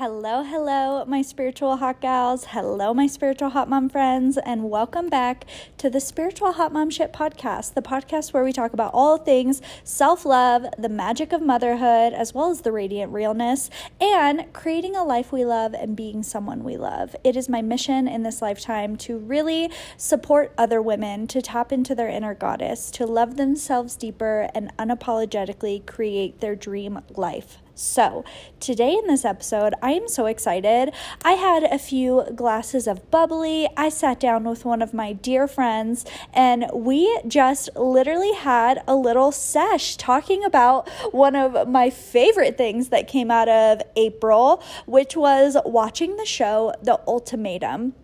Hello, hello, my spiritual hot gals. Hello, my spiritual hot mom friends, and welcome back to the Spiritual Hot Mom Shit podcast, the podcast where we talk about all things self love, the magic of motherhood, as well as the radiant realness, and creating a life we love and being someone we love. It is my mission in this lifetime to really support other women to tap into their inner goddess, to love themselves deeper, and unapologetically create their dream life. So, today in this episode, I am so excited. I had a few glasses of bubbly. I sat down with one of my dear friends, and we just literally had a little sesh talking about one of my favorite things that came out of April, which was watching the show The Ultimatum.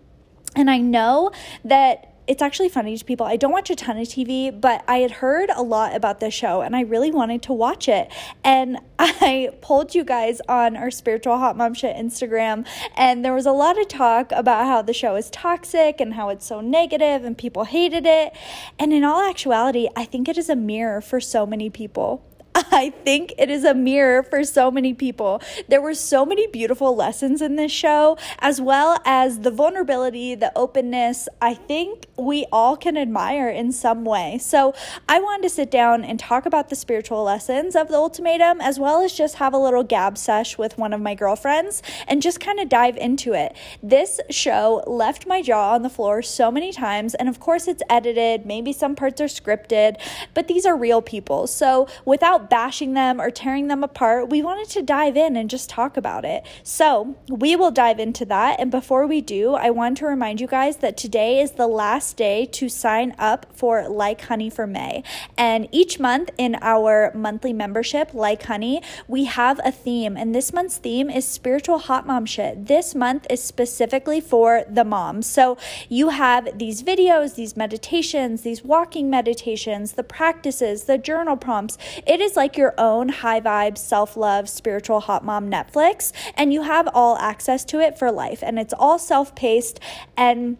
And I know that it's actually funny to people. I don't watch a ton of TV, but I had heard a lot about this show and I really wanted to watch it. And I pulled you guys on our spiritual hot mom shit Instagram, and there was a lot of talk about how the show is toxic and how it's so negative and people hated it. And in all actuality, I think it is a mirror for so many people. I think it is a mirror for so many people. There were so many beautiful lessons in this show, as well as the vulnerability, the openness. I think we all can admire in some way. So I wanted to sit down and talk about the spiritual lessons of the ultimatum, as well as just have a little gab sesh with one of my girlfriends and just kind of dive into it. This show left my jaw on the floor so many times, and of course, it's edited. Maybe some parts are scripted, but these are real people. So without bashing them or tearing them apart. We wanted to dive in and just talk about it. So, we will dive into that. And before we do, I want to remind you guys that today is the last day to sign up for Like Honey for May. And each month in our monthly membership, Like Honey, we have a theme. And this month's theme is spiritual hot mom shit. This month is specifically for the moms. So, you have these videos, these meditations, these walking meditations, the practices, the journal prompts. It is like your own high vibe, self love, spiritual hot mom Netflix, and you have all access to it for life. And it's all self paced and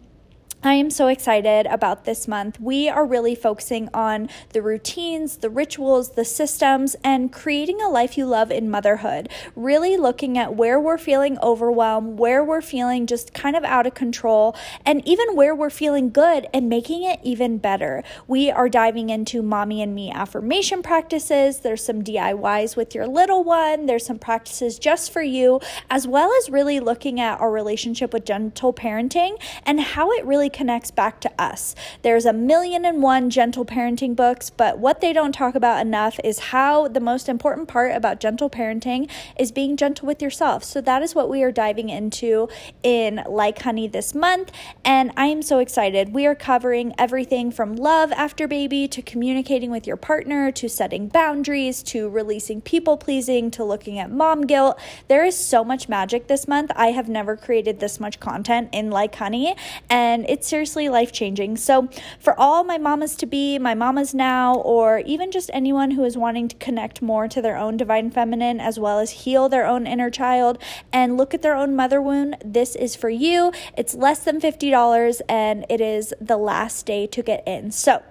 I am so excited about this month. We are really focusing on the routines, the rituals, the systems, and creating a life you love in motherhood. Really looking at where we're feeling overwhelmed, where we're feeling just kind of out of control, and even where we're feeling good and making it even better. We are diving into mommy and me affirmation practices. There's some DIYs with your little one, there's some practices just for you, as well as really looking at our relationship with gentle parenting and how it really connects back to us. There's a million and one gentle parenting books, but what they don't talk about enough is how the most important part about gentle parenting is being gentle with yourself. So that is what we are diving into in Like Honey this month, and I am so excited. We are covering everything from love after baby to communicating with your partner to setting boundaries to releasing people pleasing to looking at mom guilt. There is so much magic this month. I have never created this much content in Like Honey, and it's seriously life changing. So, for all my mamas to be, my mamas now, or even just anyone who is wanting to connect more to their own divine feminine as well as heal their own inner child and look at their own mother wound, this is for you. It's less than $50 and it is the last day to get in. So,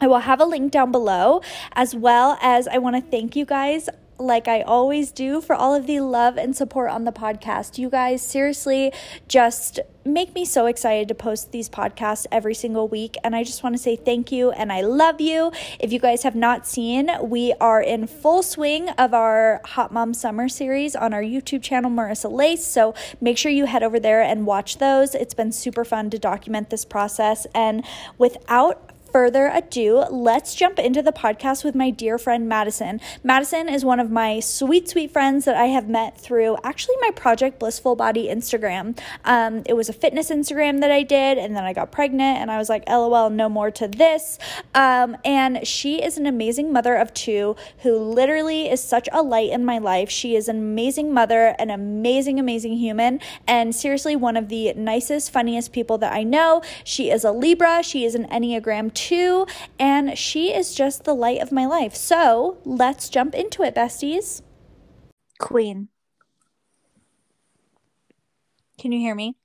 I will have a link down below, as well as I want to thank you guys like I always do, for all of the love and support on the podcast. You guys seriously just make me so excited to post these podcasts every single week. And I just want to say thank you and I love you. If you guys have not seen, we are in full swing of our Hot Mom Summer series on our YouTube channel, Marissa Lace. So make sure you head over there and watch those. It's been super fun to document this process. And without further ado, let's jump into the podcast with my dear friend Madison. Madison is one of my sweet, sweet friends that I have met through actually my Project Blissful Body Instagram. Um, it was a fitness Instagram that I did, and then I got pregnant, and I was like, lol, no more to this. Um, and she is an amazing mother of two who literally is such a light in my life. She is an amazing mother, an amazing, amazing human, and seriously, one of the nicest, funniest people that I know. She is a Libra, she is an Enneagram 2 too, and she is just the light of my life. So let's jump into it, besties. Queen. Can you hear me?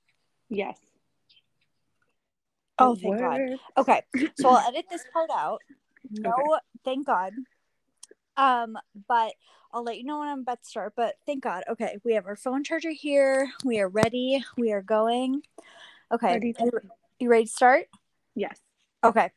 Yes. Oh, thank God. Okay, so I'll edit this part out. No, thank God. Um, but I'll let you know when I'm about to start. But thank God. Okay, we have our phone charger here. We are ready. We are going. Okay. Ready to- you ready to start? Yes. Okay.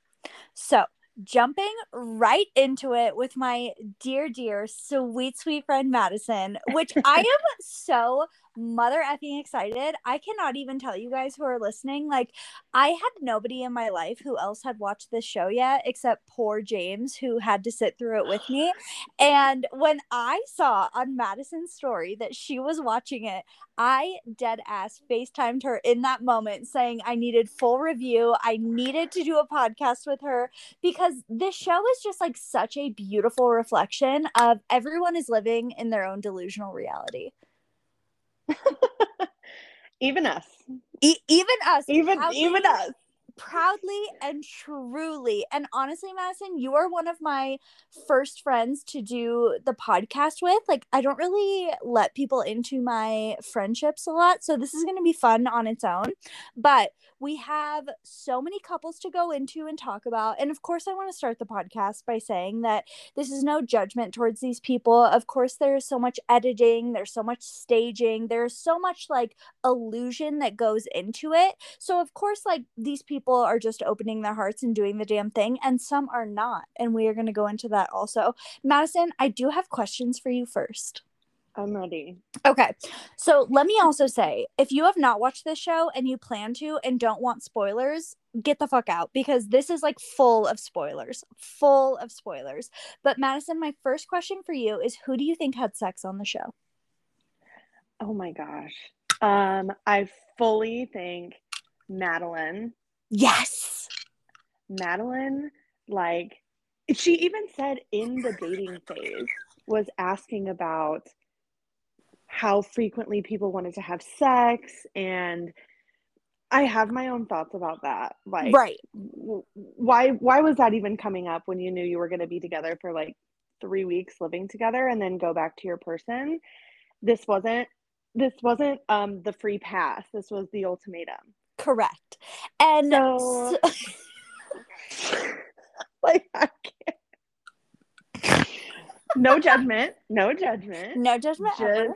So jumping right into it with my dear, dear, sweet, sweet friend Madison, which I am so mother effing excited. I cannot even tell you guys who are listening. Like, I had nobody in my life who else had watched this show yet except poor James, who had to sit through it with me. And when I saw on Madison's story that she was watching it, I dead ass FaceTimed her in that moment saying I needed full review. I needed to do a podcast with her because this show is just like such a beautiful reflection of everyone is living in their own delusional reality. Even us. E- even us, Even proudly- even us. proudly and truly. And honestly, Madison, you are one of my first friends to do the podcast with. Like, I don't really let people into my friendships a lot. So, this is going to be fun on its own. But we have so many couples to go into and talk about. And of course, I want to start the podcast by saying that this is no judgment towards these people. Of course, there's so much editing, there's so much staging, there's so much like illusion that goes into it. So, of course, like these people are just opening their hearts and doing the damn thing, and some are not. And we are going to go into that also. Madison, I do have questions for you first. I'm ready. Okay. So, let me also say if you have not watched this show and you plan to and don't want spoilers, get the fuck out because this is like full of spoilers. Full of spoilers. But, Madison, my first question for you is who do you think had sex on the show? Oh my gosh. Um, I fully think Madeline. Yes. Madeline, like she even said in the dating phase, was asking about how frequently people wanted to have sex and I have my own thoughts about that. Like right. w- why why was that even coming up when you knew you were going to be together for like 3 weeks living together and then go back to your person? This wasn't this wasn't um the free pass. This was the ultimatum. Correct. And So- so- like I can't. no judgment, no judgment. no judgment. ever.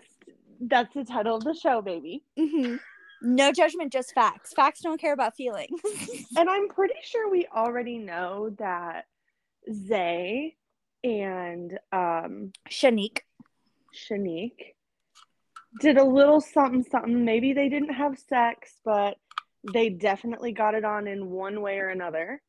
That's the title of the show, baby. Mhm. No judgment, just facts. Facts don't care about feelings. And I'm pretty sure we already know that Zay and um Shanique. Shanique did a little something something. Maybe they didn't have sex, but they definitely got it on in one way or another.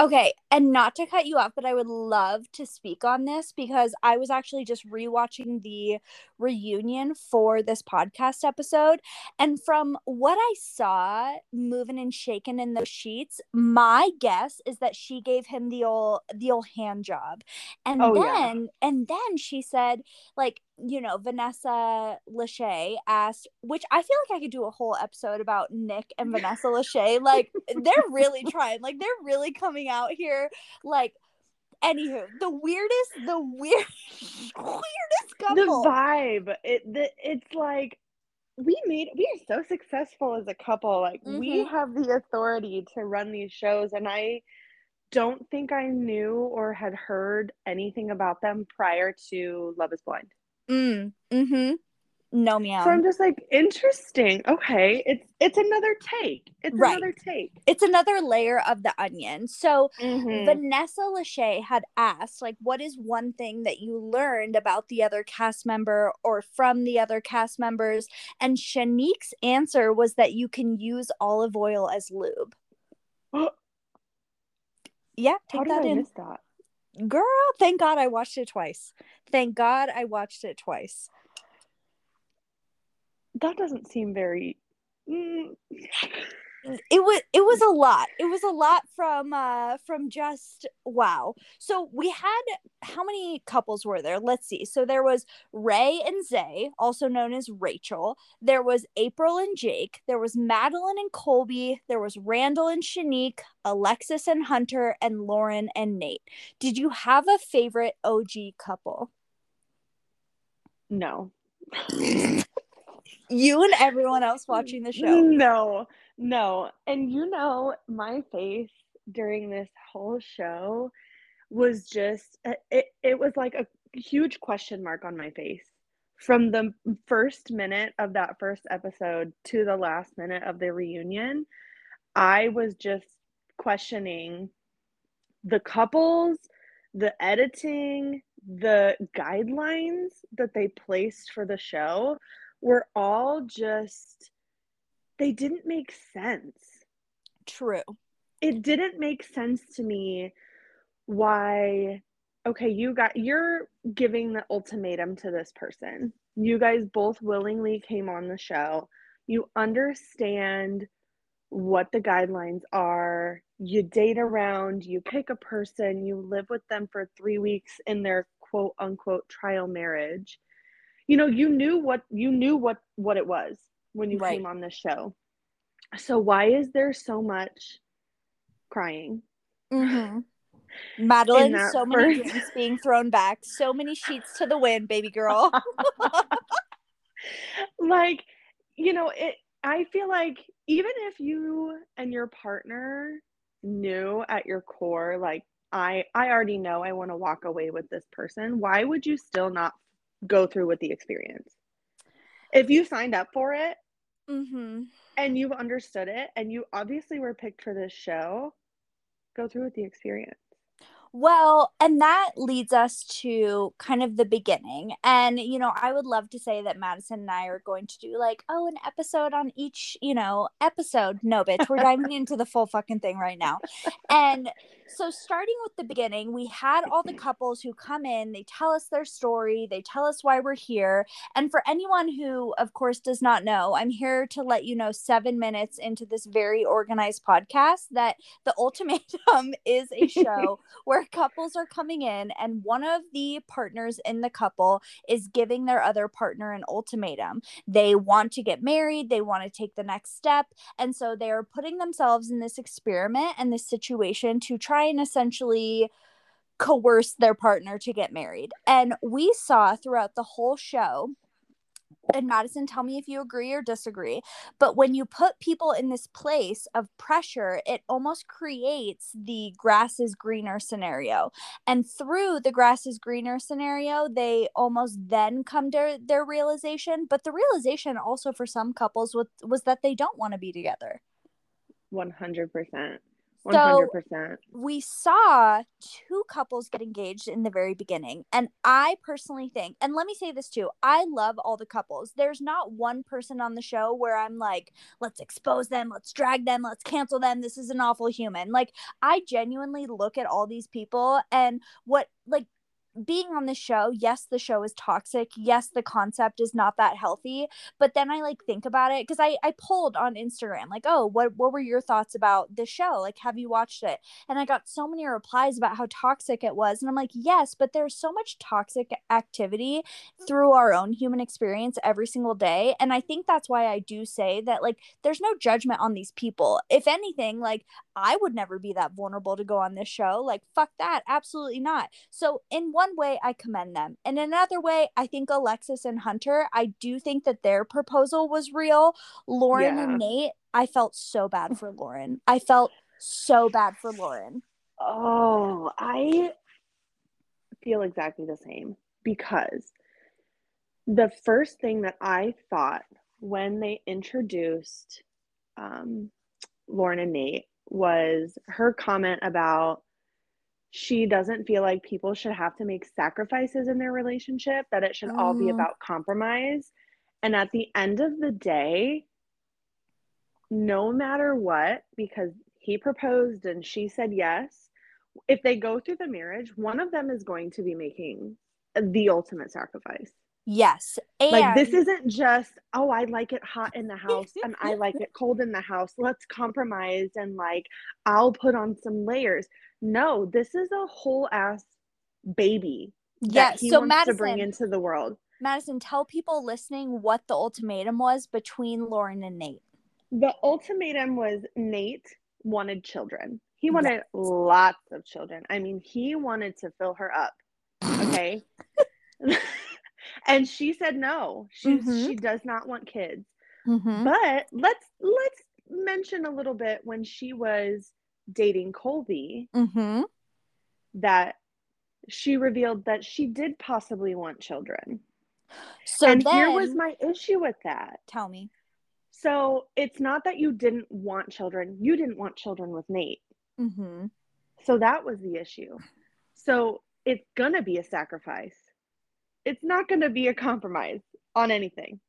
Okay, and not to cut you off, but I would love to speak on this because I was actually just rewatching the reunion for this podcast episode. And from what I saw moving and shaking in those sheets, my guess is that she gave him the old the old hand job. And Oh, yeah. then and then she said, like, you know, Vanessa Lachey asked, which I feel like I could do a whole episode about Nick and Vanessa Lachey. Like, they're really trying, like, they're really coming out here. Like, anywho, the weirdest, the weird, weirdest couple. the vibe it the, it's like we made we are so successful as a couple like we Mhm. have the authority to run these shows and i don't think i knew or had heard anything about them prior to love is blind Mm, mm-hmm. No meow. so i'm just like interesting okay it's it's another take it's Right. another take it's another layer of the onion. So Mhm. Vanessa Lachey had asked, like, what is one thing that you learned about the other cast member or from the other cast members? And Shanique's answer was that you can use olive oil as lube. Yeah, how take did that i in. miss that Girl, thank God I watched it twice. Thank God I watched it twice. that doesn't seem very mm, it was it was a lot. It was a lot from uh from just wow. So we had how many couples were there? Let's see. So there was ray and zay also known as rachel. There was april and jake. There was madeline and colby. There was randall and shanique alexis and hunter and lauren and nate. Did you have a favorite og couple? No. You and everyone else watching the show. No, no. And you know, my face during this whole show was just uh, it, it was like a huge question mark on my face from the first minute of that first episode to the last minute of the reunion. I was just questioning the couples, the editing, the guidelines that they placed for the show were all just they didn't make sense. True. It didn't make sense to me why okay, you got you're giving the ultimatum to this person. You guys both willingly came on the show. You understand what the guidelines are. You date around, you pick a person, you live with them for 3 weeks in their quote unquote trial marriage. You know, you knew what you knew what what it was when you right. came on the show. So why is there so much crying? Mm-hmm. Madeline, so many first... drinks being thrown back, so many sheets to the wind, baby girl. like, you know, it I feel like even if you and your partner knew at your core like I I already know I want to walk away with this person, why would you still not go through with the experience? If you signed up for it, mm-hmm. and you've understood it and you obviously were picked for this show, go through with the experience. Well, and that leads us to kind of the beginning. And, you know, I would love to say that Madison and I are going to do like, oh, an episode on each, you know, episode. No, bitch, we're diving into the full fucking thing right now. And so, starting with the beginning, we had all the couples who come in, they tell us their story, they tell us why we're here. And for anyone who, of course, does not know, I'm here to let you know seven minutes into this very organized podcast that The Ultimatum is a show where couples are coming in and one of the partners in the couple is giving their other partner an ultimatum. They want to get married, they want to take the next step. And so they are putting themselves in this experiment and this situation to try and essentially coerce their partner to get married. And we saw throughout the whole show and Madison, tell me if you agree or disagree. But when you put people in this place of pressure, it almost creates the grass is greener scenario. And through the grass is greener scenario, they almost then come to their realization. But the realization also for some couples was, was that they don't want to be together. 100%. 100%. So we saw two couples get engaged in the very beginning. And I personally think, and let me say this too, I love all the couples. There's not one person on the show where I'm like, let's expose them, let's drag them, let's cancel them. This is an awful human. Like, I genuinely look at all these people and what, like, being on the show, yes, the show is toxic. Yes, the concept is not that healthy. But then I like think about it because I I pulled on Instagram like, oh, what what were your thoughts about the show? Like, have you watched it? And I got so many replies about how toxic it was, and I'm like, yes, but there's so much toxic activity through our own human experience every single day, and I think that's why I do say that like there's no judgment on these people. If anything, like I would never be that vulnerable to go on this show. Like, fuck that, absolutely not. So in one one way, I commend them. In another way, I think Alexis and Hunter, I do think that their proposal was real. Lauren yeah. and Nate, I felt so bad for Lauren. I felt so bad for Lauren. Oh, I feel exactly the same because the first thing that I thought when they introduced um, Lauren and Nate was her comment about she doesn't feel like people should have to make sacrifices in their relationship, that it should mm. all be mm. about compromise. And at the end of the day, no matter what, because he proposed and she said yes, if they go through the marriage, one of them is going to be making the ultimate sacrifice. Yes. And like this isn't just, oh, I like it hot in the house and I like it cold in the house. Let's compromise and like I'll put on some layers. No, this is a whole ass baby yes, he so wants Madison, to bring into the world. Madison, tell people listening what the ultimatum was between Lauren and Nate. The ultimatum was Nate wanted children. He wanted yes. lots of children. I mean, he wanted to fill her up. Okay. and she said no. She mm-hmm. she does not want kids. Mm-hmm. But let's let's mention a little bit when she was dating Colby mm-hmm. that she revealed that she did possibly want children. So and then, here was my issue with that. tell me. So it's not that you didn't want children, you didn't want children with Nate. Mm-hmm. So that was the issue. So it's going to be a sacrifice. It's not going to be a compromise on anything.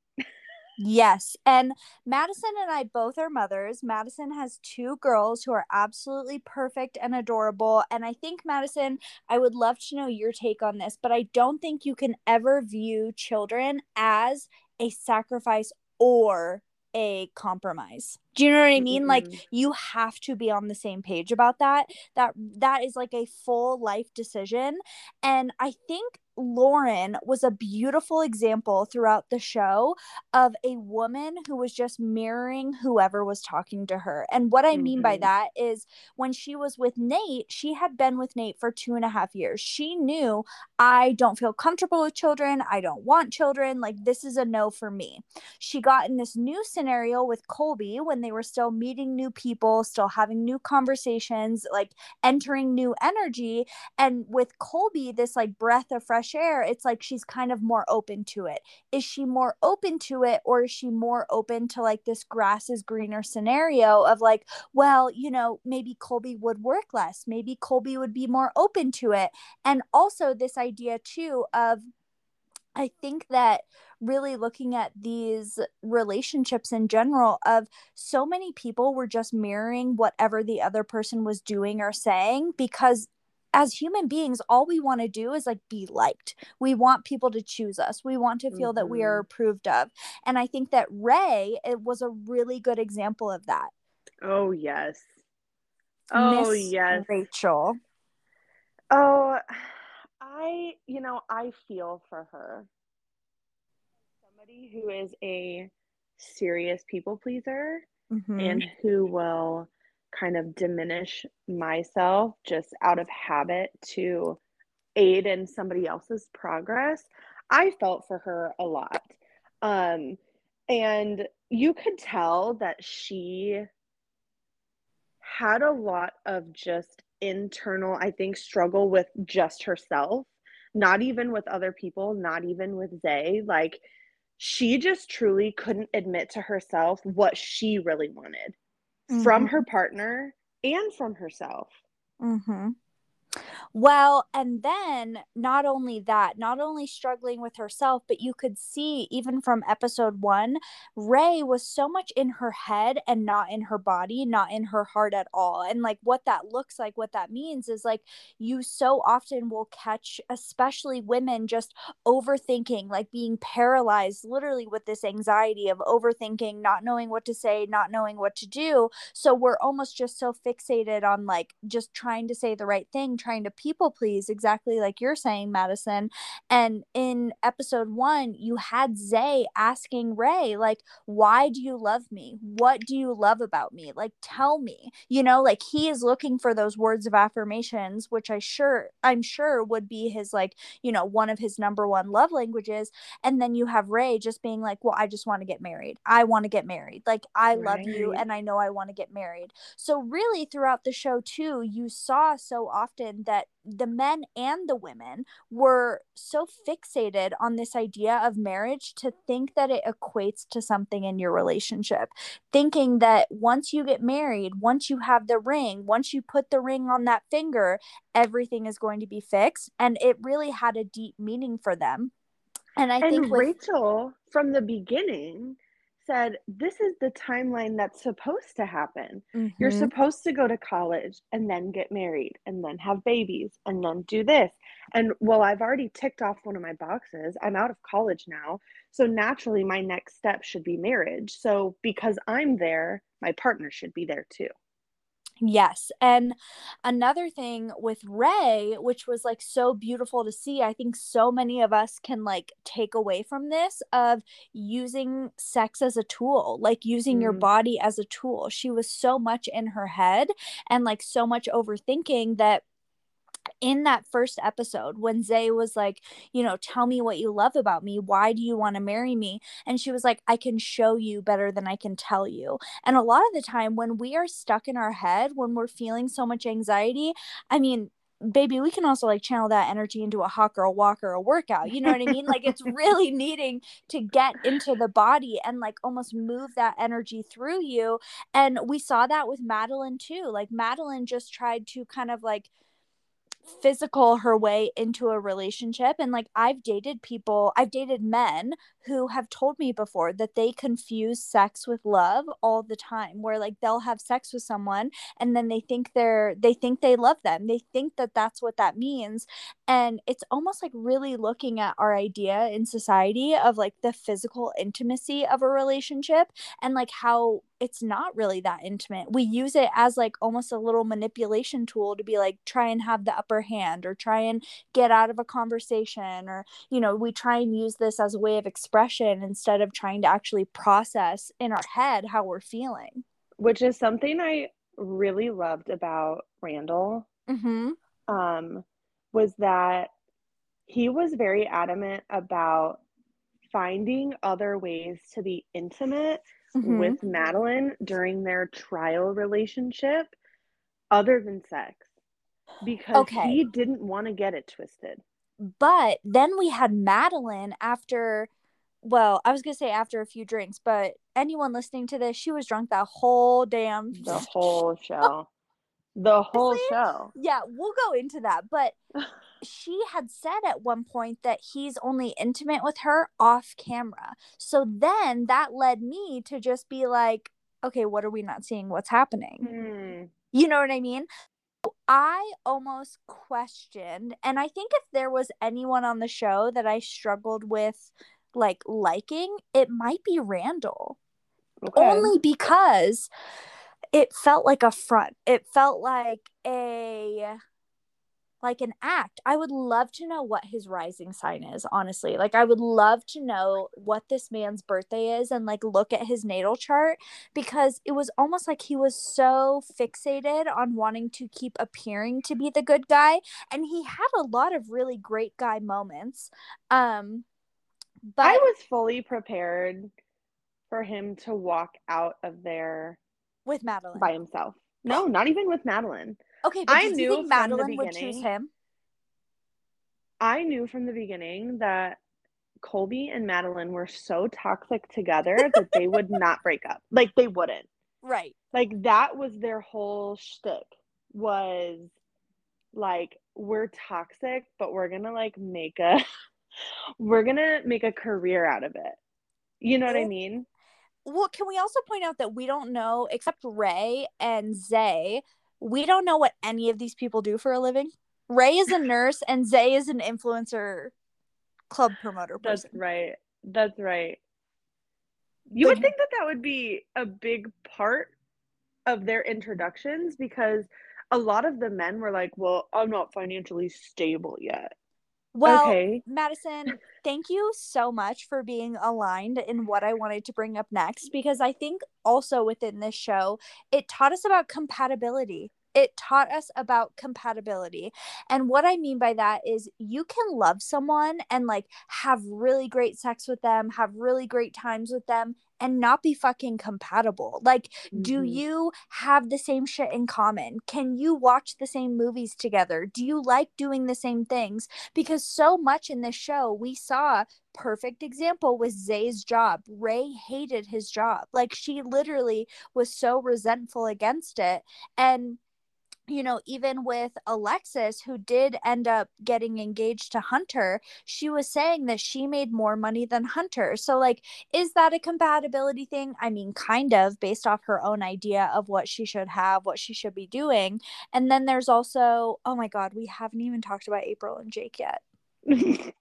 Yes. And Madison and I both are mothers. Madison has two girls who are absolutely perfect and adorable. And I think, Madison, I would love to know your take on this, but I don't think you can ever view children as a sacrifice or a compromise. Do you know what I mean? Mm-hmm. Like you have to be on the same page about that. That that is like a full life decision and I think Lauren was a beautiful example throughout the show of a woman who was just mirroring whoever was talking to her. And what I mm-hmm. mean by mm-hmm. that is when she was with Nate, she had been with Nate for two and a half years. She knew, I don't feel comfortable with children. I don't want children. Like, this is a no for me. She got in this new scenario with Colby when they were still meeting new people, still having new conversations, like entering new energy. And with Colby, this like breath of fresh fresh air, it's like she's kind of more open to it. Is she more open to it or is she more open to like this grass is greener scenario of like, well, you know, maybe Colby would work less. Maybe Colby would be more open to it. And also this idea too of I think that really looking at these relationships in general of so many people were just mirroring whatever the other person was doing or saying because as human beings all we want to do is like be liked. We want people to choose us. We want to feel mm-hmm. that we are mm-hmm. approved of. And i think that ray it was a really good example of that. Oh yes. Oh Miss yes. Rachel. Oh i you know i feel for her. Somebody who is a serious people pleaser mm-hmm. and who will kind of diminish myself just out of habit to aid in somebody else's progress, I felt for her a lot. Um, and you could tell that she had a lot of just internal, I think, struggle with just herself, not even with other people, not even with Zay. Like, she just truly couldn't admit to herself what she really wanted mm-hmm. from her partner and from herself. Mm-hmm. Well, and then not only that, not only struggling with herself, but you could see even from episode one, Ray was so much in her head and not in her body, not in her heart at all. And like what that looks like, what that means is like you so often will catch, especially women, just overthinking, like being paralyzed literally with this anxiety of overthinking, not knowing what to say, not knowing what to do. So we're almost just so fixated on like just trying to say the right thing trying to people please, exactly like you're saying, Madison. And in episode one, you had Zay asking Ray, like, why do you love me? What do you love about me? Like, tell me, you know, like he is looking for those words of affirmations, which I sure, I'm sure would be his, like, you know, one of his number one love languages. And then you have Ray just being like, well, I just want to get married. I want to get married. Like, I right. love you and I know I want to get married. So, really, throughout the show, too, you saw so often that the men and the women were so fixated on this idea of marriage to think that it equates to something in your relationship. Thinking that once you get married, once you have the ring, once you put the ring on that finger, everything is going to be fixed. And it really had a deep meaning for them. And I and think with- Rachel, from the beginning, said, This is the timeline that's supposed to happen. Mm-hmm. You're supposed to go to college and then get married and then have babies and then do this. And well, I've already ticked off one of my boxes. I'm out of college now. So naturally, my next step should be marriage. So because I'm there, my partner should be there too. Yes. And another thing with Ray, which was like so beautiful to see, I think so many of us can like take away from this of using sex as a tool, like using mm. your body as a tool. She was so much in her head and like so much overthinking that in that first episode when Zay was like, you know, tell me what you love about me. Why do you want to marry me? And she was like, I can show you better than I can tell you. And a lot of the time when we are stuck in our head, when we're feeling so much anxiety, I mean, baby, we can also like channel that energy into a hot girl walk or a workout. You know what I mean? like it's really needing to get into the body and like almost move that energy through you. And we saw that with Madeline too. Like Madeline just tried to kind of like physical her way into a relationship and like I've dated people I've dated men who have told me before that they confuse sex with love all the time where like they'll have sex with someone and then they think they're they think they love them they think that that's what that means and it's almost like really looking at our idea in society of like the physical intimacy of a relationship and like how it's not really that intimate. We use it as like almost a little manipulation tool to be like try and have the upper hand or try and get out of a conversation or you know, we try and use this as a way of expression instead of trying to actually process in our head how we're feeling. Which is something I really loved about Randall. Mhm. Um was that he was very adamant about finding other ways to be intimate mm-hmm. with Madeline during their trial relationship other than sex because okay. he didn't want to get it twisted. But then we had Madeline after well, I was gonna say after a few drinks, but anyone listening to this, she was drunk that whole damn the whole show. the whole show. Yeah, we'll go into that. But she had said at one point that he's only intimate with her off camera. So then that led me to just be like, okay, what are we not seeing? What's happening? Mm. You know what I mean? I almost questioned, and I think if there was anyone on the show that I struggled with like liking, it might be Randall. Okay. Only because it felt like a front. It felt like a like an act. I would love to know what his rising sign is, honestly. Like I would love to know what this man's birthday is and like look at his natal chart because it was almost like he was so fixated on wanting to keep appearing to be the good guy and he had a lot of really great guy moments. Um but I was fully prepared for him to walk out of there with Madeline by himself. No, not even with Madeline. Okay, I knew Madeline would choose him? I knew from the beginning that Colby and Madeline were so toxic together that they would not break up. Like they wouldn't. Right. Like that was their whole shtick. Was like we're toxic, but we're gonna like make a we're gonna make a career out of it. You know what I mean? Well, can we also point out that we don't know, except Ray and Zay, we don't know what any of these people do for a living. Ray is a nurse and Zay is an influencer club promoter person. That's right. That's right. You but, would think that that would be a big part of their introductions because a lot of the men were like, "Well, I'm not financially stable yet." Well, okay. Madison, thank you so much for being aligned in what I wanted to bring up next because I think also within this show, it taught us about compatibility it taught us about compatibility. And what I mean by that is you can love someone and like have really great sex with them, have really great times with them, and not be fucking compatible. Like, mm-hmm. do you have the same shit in common? Can you watch the same movies together? Do you like doing the same things? Because so much in this show, we saw perfect example was Zay's job. Ray hated his job. Like, she literally was so resentful against it. And you know, even with Alexis, who did end up getting engaged to Hunter, she was saying that she made more money than Hunter. So, like, is that a compatibility thing? I mean, kind of based off her own idea of what she should have, what she should be doing. And then there's also, oh my God, we haven't even talked about April and Jake yet.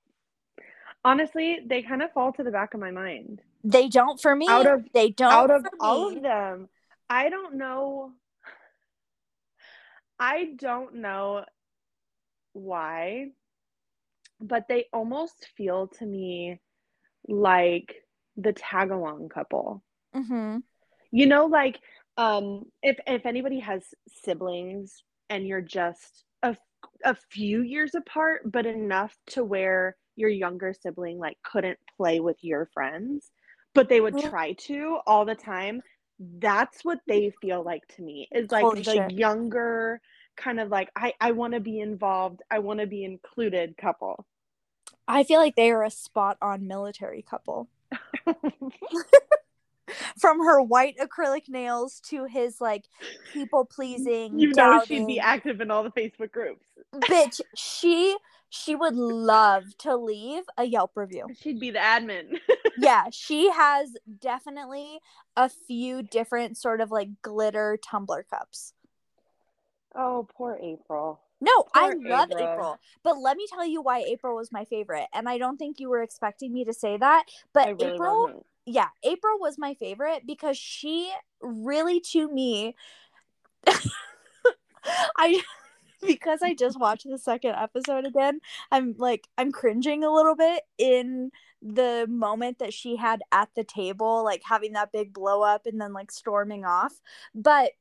Honestly, they kind of fall to the back of my mind. They don't for me. Out of they don't out of all of them. I don't know I don't know why, but they almost feel to me like the tag along couple. Mm-hmm. You know, like um, if if anybody has siblings and you're just a a few years apart, but enough to where your younger sibling like couldn't play with your friends, but they would try to all the time. That's what they feel like to me. Is like Holy the shit. younger kind of like I I want to be involved, I want to be included couple. I feel like they are a spot on military couple. From her white acrylic nails to his like people pleasing. you know she'd be active in all the Facebook groups. Bitch, she she would love to leave a Yelp review. She'd be the admin. yeah, she has definitely a few different sort of like glitter tumbler cups. Oh, poor April. No, I love April. April. But let me tell you why April was my favorite. And I don't think you were expecting me to say that. But really April, wasn't. yeah, April was my favorite because she really, to me, I. Because I just watched the second episode again, I'm like, I'm cringing a little bit in the moment that she had at the table, like having that big blow up and then like storming off. But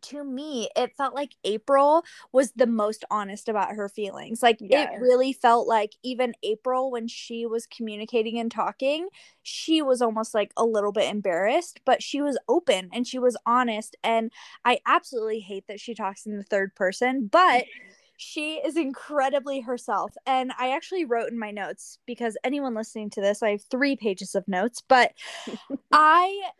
to me, it felt like April was the most honest about her feelings. Like Yes. it really felt like even April, when she was communicating and talking, she was almost like a little bit embarrassed, but she was open and she was honest. And I absolutely hate that she talks in the third person, but she is incredibly herself. And I actually wrote in my notes because anyone listening to this, I have three pages of notes, but I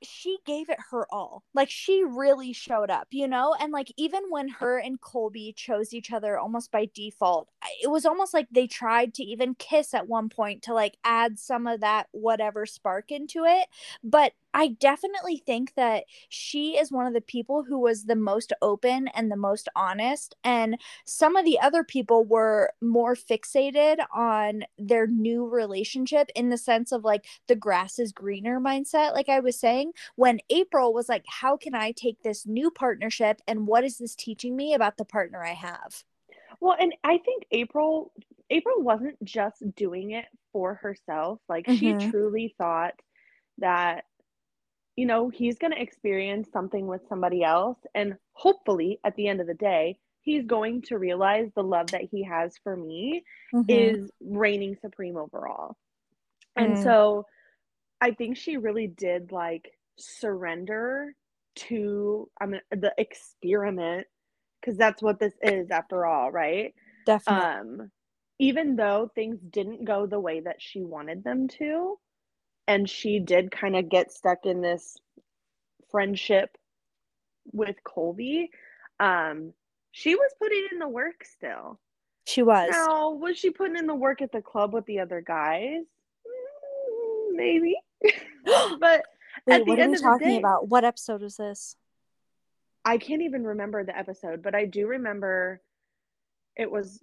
she gave it her all. Like she really showed up, you know? And like even when her and Colby chose each other almost by default, it was almost like they tried to even kiss at one point to like add some of that whatever spark into it. But I definitely think that she is one of the people who was the most open and the most honest. And some of the other people were more fixated on their new relationship in the sense of like the grass is greener mindset, like I was saying. When April was like, How can I take this new partnership and what is this teaching me about the partner I have? Well, and I think April April wasn't just doing it for herself. Like she Mhm. truly thought that you know, he's going to experience something with somebody else and hopefully at the end of the day, he's going to realize the love that he has for me Mhm. is reigning supreme overall. And Mm. so I think she really did like surrender to I mean the experiment because that's what this is after all, right? definitely. Um even though things didn't go the way that she wanted them to and she did kind of get stuck in this friendship with Colby, um she was putting in the work still. she was. Now, was she putting in the work at the club with the other guys? Mm, Maybe. but Wait, at the what are we of the talking day- about? What episode was this? I can't even remember the episode, but I do remember it was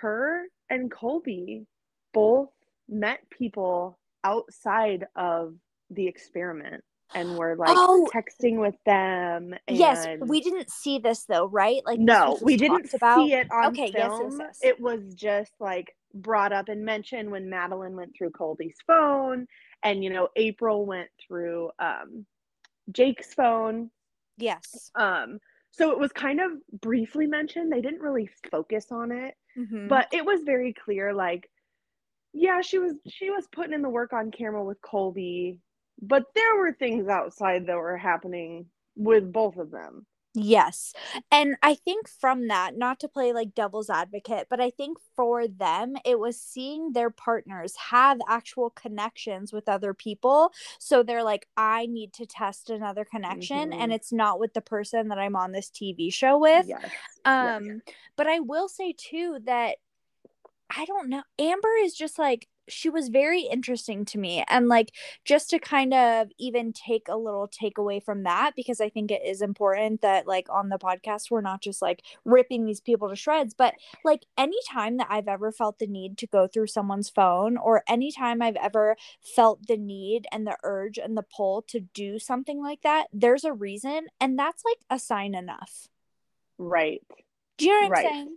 her and Colby both met people outside of the experiment and we're like Oh! texting with them. And Yes, we didn't see this though, right? Like no, we didn't about. see it on Okay, yes, yes, film. yes. It was just like brought up and mentioned when Madeline went through Colby's phone, and you know April went through um, Jake's phone. Yes. Um, so it was kind of briefly mentioned. They didn't really focus on it, Mhm. but it was very clear. Like, yeah, she was she was putting in the work on camera with Colby, but there were things outside that were happening with both of them. Yes. And I think from that, not to play like devil's advocate, but I think for them, it was seeing their partners have actual connections with other people. So they're like, I need to test another connection. And Mhm. it's not with the person that I'm on this TV show with. Yes. yes. Um, but I will say too that I don't know. Amber is just like she was very interesting to me and like just to kind of even take a little takeaway from that because I think it is important that like on the podcast we're not just like ripping these people to shreds but like anytime that I've ever felt the need to go through someone's phone or anytime I've ever felt the need and the urge and the pull to do something like that there's a reason and that's like a sign enough. Right. Do you know what Right. I'm saying?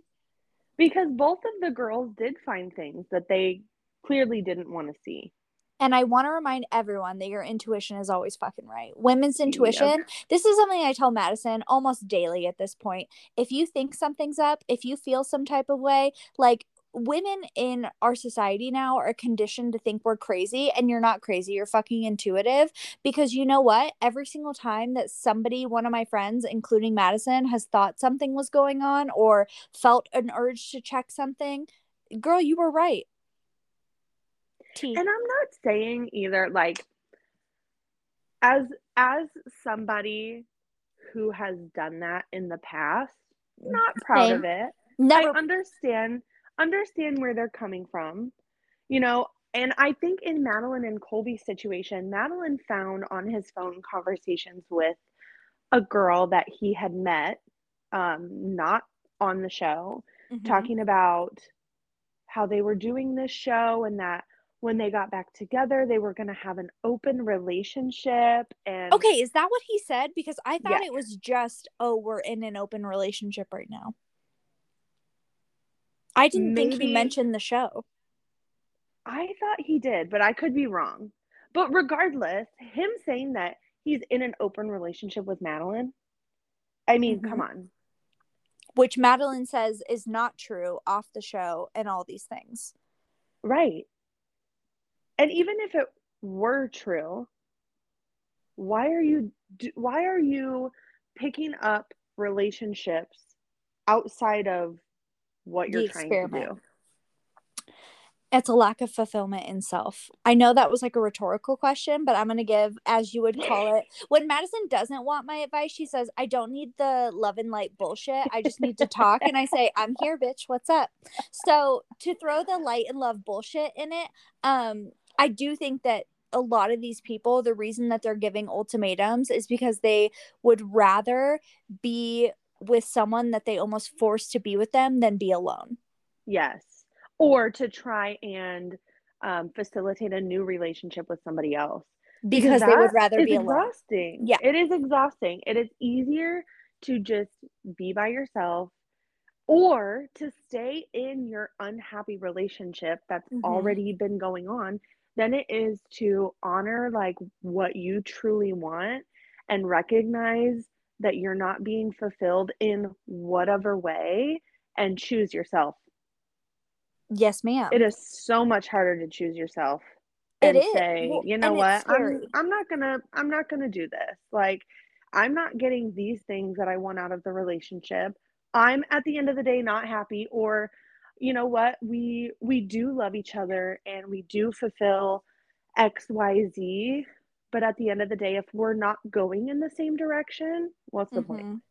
Because both of the girls did find things that they clearly didn't want to see. And I want to remind everyone that your intuition is always fucking right. Women's intuition, this is something I tell Madison almost daily at this point. If you think something's up, if you feel some type of way, like women in our society now are conditioned to think we're crazy and you're not crazy you're fucking intuitive because you know what every single time that somebody one of my friends including madison has thought something was going on or felt an urge to check something girl you were right T. and i'm not saying either like as as somebody who has done that in the past mm, not proud Same. of it Never. I understand understand where they're coming from. You know, and I think in Madeline and Colby's situation, Madeline found on his phone conversations with a girl that he had met, um, not on the show, mm-hmm. talking about how they were doing this show and that when they got back together, they were going to have an open relationship. And okay, is that what he said? Because I thought it was just, oh, we're in an open relationship right now. I didn't Maybe, think he mentioned the show. I thought he did, but I could be wrong. But regardless, him saying that he's in an open relationship with Madeline, I mean, mm-hmm. come on. Which Madeline says is not true off the show and all these things. Right. And even if it were true, why are you why are you picking up relationships outside of what you're trying to do it's a lack of fulfillment in self. I know that was like a rhetorical question, but I'm going to give, as you would call it, when Madison doesn't want my advice, she says, I don't need the love and light bullshit. I just need to talk. and I say, I'm here, bitch. What's up? So to throw the light and love bullshit in it, um, I do think that a lot of these people, the reason that they're giving ultimatums is because they would rather be with someone that they almost force to be with them than be alone. Yes. Or to try and um, facilitate a new relationship with somebody else. Because, because they would rather be exhausting. alone. Yeah. It is exhausting. It is easier to just be by yourself or to stay in your unhappy relationship that's mm-hmm. already been going on than it is to honor like what you truly want and recognize that you're not being fulfilled in whatever way and choose yourself. Yes, ma'am. It is so much harder to choose yourself and it is. say, well, you know what, I'm I'm not gonna I'm not gonna do this. Like I'm not getting these things that I want out of the relationship. I'm at the end of the day not happy or you know what we we do love each other and we do fulfill xyz but at the end of the day, if we're not going in the same direction, what's the mm-hmm. point?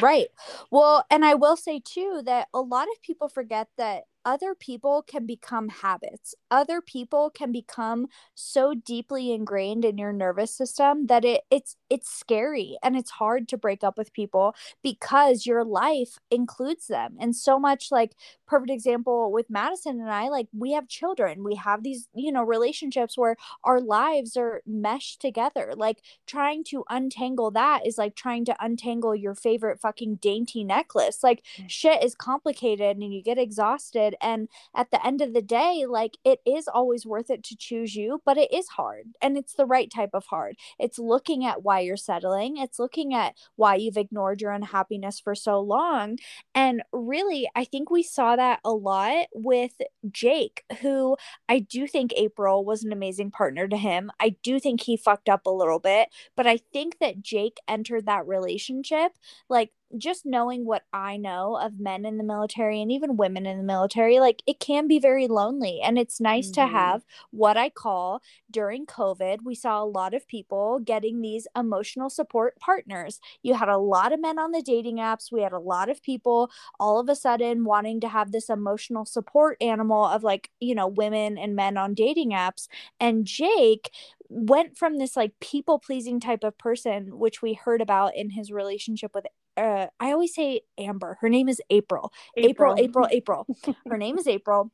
Right. Well, and I will say too that a lot of people forget that other people can become habits. Other people can become so deeply ingrained in your nervous system that it it's it's scary and it's hard to break up with people because your life includes them. And so much like perfect example with Madison and I like we have children. We have these, you know, relationships where our lives are meshed together. Like trying to untangle that is like trying to untangle your favorite fucking dainty necklace. Like mm. shit is complicated and you get exhausted and at the end of the day like it is always worth it to choose you but it is hard and it's the right type of hard. It's looking at why you're settling it's looking at why you've ignored your unhappiness for so long and really i think we saw that a lot with jake who i do think april was an amazing partner to him. I do think he fucked up a little bit but i think that jake entered that relationship like just knowing what I know of men in the military and even women in the military, like it can be very lonely. And it's nice mm-hmm. to have what I call during COVID, we saw a lot of people getting these emotional support partners. You had a lot of men on the dating apps. We had a lot of people all of a sudden wanting to have this emotional support animal of like, you know, women and men on dating apps. And Jake went from this like people pleasing type of person, which we heard about in his relationship with uh, I always say Amber. Her name is April. April, April, April. April. Her name is April.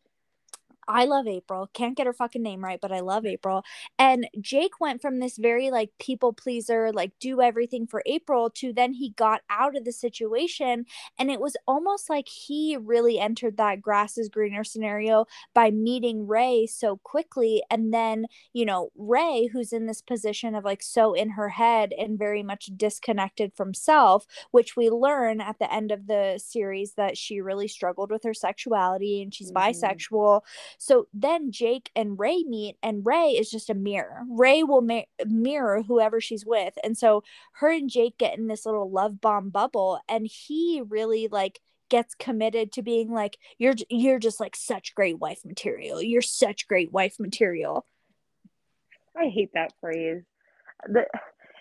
I love April. Can't get her fucking name right, but I love April. And Jake went from this very like people pleaser, like do everything for April to then he got out of the situation. And it was almost like he really entered that grass is greener scenario by meeting Ray so quickly. And then, you know, Ray, who's in this position of like so in her head and very much disconnected from self, which we learn at the end of the series that she really struggled with her sexuality and she's mm-hmm. bisexual so then Jake and Ray meet, and Ray is just a mirror. Ray will ma- mirror whoever she's with. And so her and Jake get in this little love bomb bubble, and he really like gets committed to being like you're you're just like such great wife material. You're such great wife material. I hate that phrase. The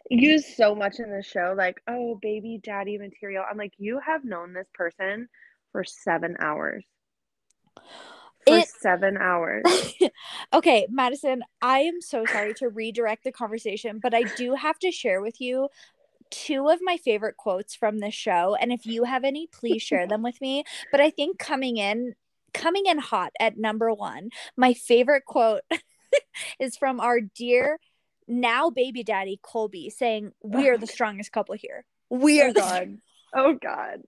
used so much in the show like oh baby daddy material. I'm like you have known this person for seven hours for it, seven hours. okay, Madison, I am so sorry to redirect the conversation, but I do have to share with you two of my favorite quotes from the show. And if you have any, please share them with me. But I think coming in, coming in hot at number one, my favorite quote is from our dear now baby daddy Colby saying, We are the strongest couple here. We are oh, God. oh God.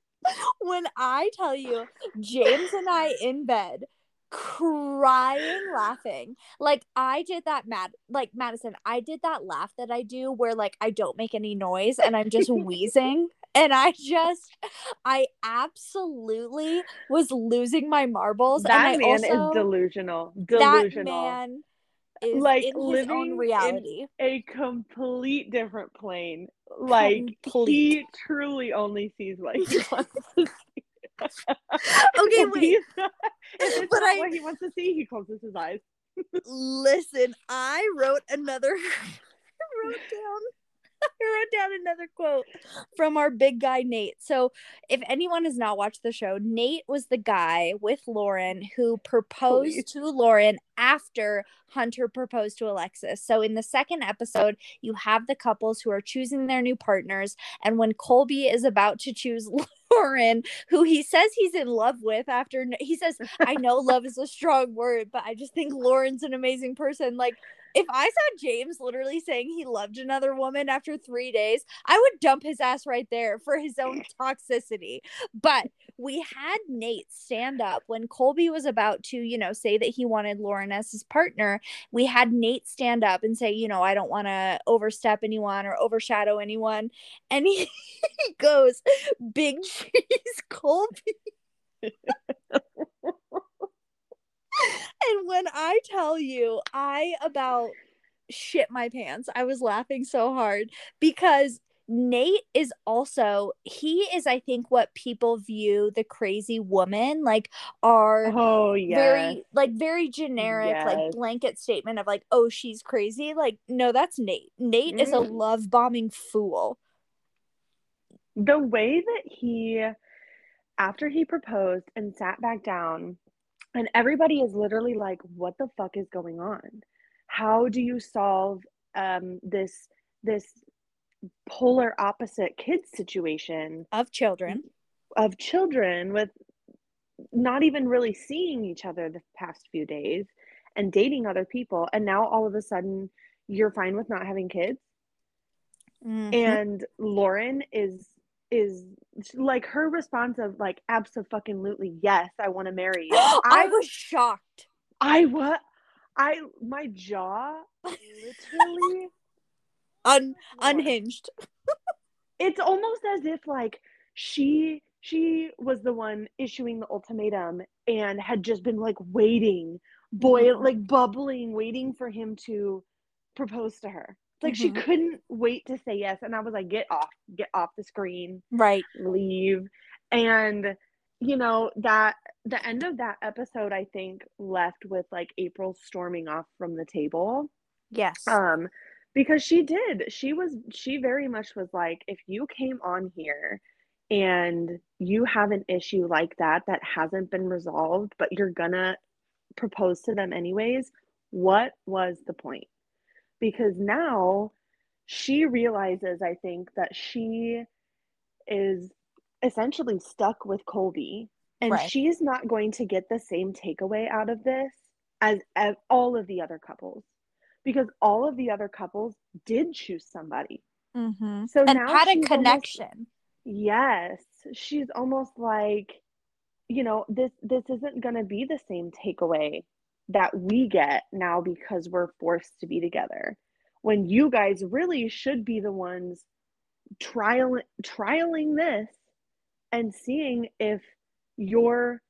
When I tell you, James and I in bed crying laughing. Like i did that mad like madison i did that laugh that i do where like i don't make any noise and i'm just wheezing and i just i absolutely was losing my marbles that and I man also, is delusional delusional that man is like in living reality. a complete different plane. Like complete. he truly only sees what he wants. to okay, wait. if but I, what he wants to see, he closes his eyes. listen, I wrote another. I wrote down. I wrote down another quote from our big guy Nate. So, if anyone has not watched the show, Nate was the guy with Lauren who proposed Please. to Lauren after Hunter proposed to Alexis. So, in the second episode, you have the couples who are choosing their new partners, and when Colby is about to choose Lauren, who he says he's in love with after he says, I know love is a strong word, but I just think Lauren's an amazing person. Like, if I saw James literally saying he loved another woman after three days, I would dump his ass right there for his own toxicity. But we had Nate stand up when Colby was about to, you know, say that he wanted Lauren as his partner. We had Nate stand up and say, you know, I don't want to overstep anyone or overshadow anyone. And he, he goes, Big cheese, Colby. And when I tell you, I about shit my pants. I was laughing so hard because Nate is also he is I think what people view the crazy woman like are oh yeah very like very generic yes. like blanket statement of like oh she's crazy like no that's Nate Nate mm. is a mm. love bombing fool the way that he after he proposed and sat back down and everybody is literally like what the fuck is going on? How do you solve um, this this polar opposite kids situation of children. of children with not even really seeing each other the past few days and dating other people and now all of a sudden you're fine with not having kids? Mm-hmm. and lauren is is like her response of like absolutely yes i want to marry you. I, I was shocked. I what i my jaw literally Un- unhinged. It's almost as if like she she was the one issuing the ultimatum and had just been like waiting boy like bubbling waiting for him to propose to her like mm-hmm. she couldn't wait to say yes. And I was like, get off, get off the screen. Right. Leave. And you know, that the end of that episode I think left with like April storming off from the table. Yes. Um because she did. She was she very much was like if you came on here and you have an issue like that that hasn't been resolved but you're gonna propose to them anyways, what was the point? Because now she realizes, I think, that she is essentially stuck with Colby and right. she's not going to get the same takeaway out of this as, as all of the other couples because all of the other couples did choose somebody. Mm-hmm. So and now had a she's almost- connection. Yes, she's almost like, you know, this this isn't going to be the same takeaway that we get now because we're forced to be together. When you guys really should be the ones trial trialing this and seeing if your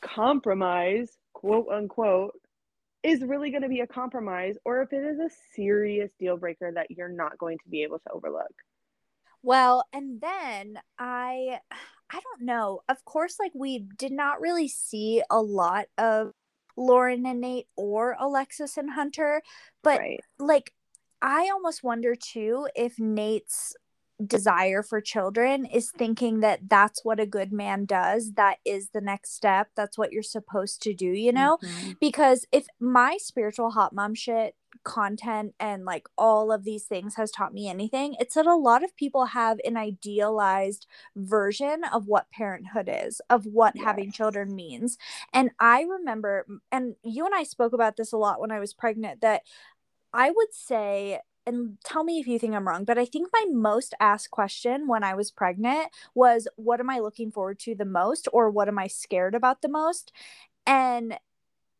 compromise, quote unquote, is really going to be a compromise or if it is a serious deal breaker that you're not going to be able to overlook. Well, and then I I don't know. Of course like we did not really see a lot of Lauren and Nate or Alexis and Hunter, but right. like I almost wonder too if Nate's desire for children is thinking that that's what a good man does that is the next step that's what you're supposed to do you know? Mhm. because if my spiritual hot mom shit content and like all of these things has taught me anything it's that a lot of people have an idealized version of what parenthood is of what having children means. And i remember and you and i spoke about this a lot when i was pregnant that i would say and tell me if you think I'm wrong, but I think my most asked question when I was pregnant was what am I looking forward to the most or what am I scared about the most? And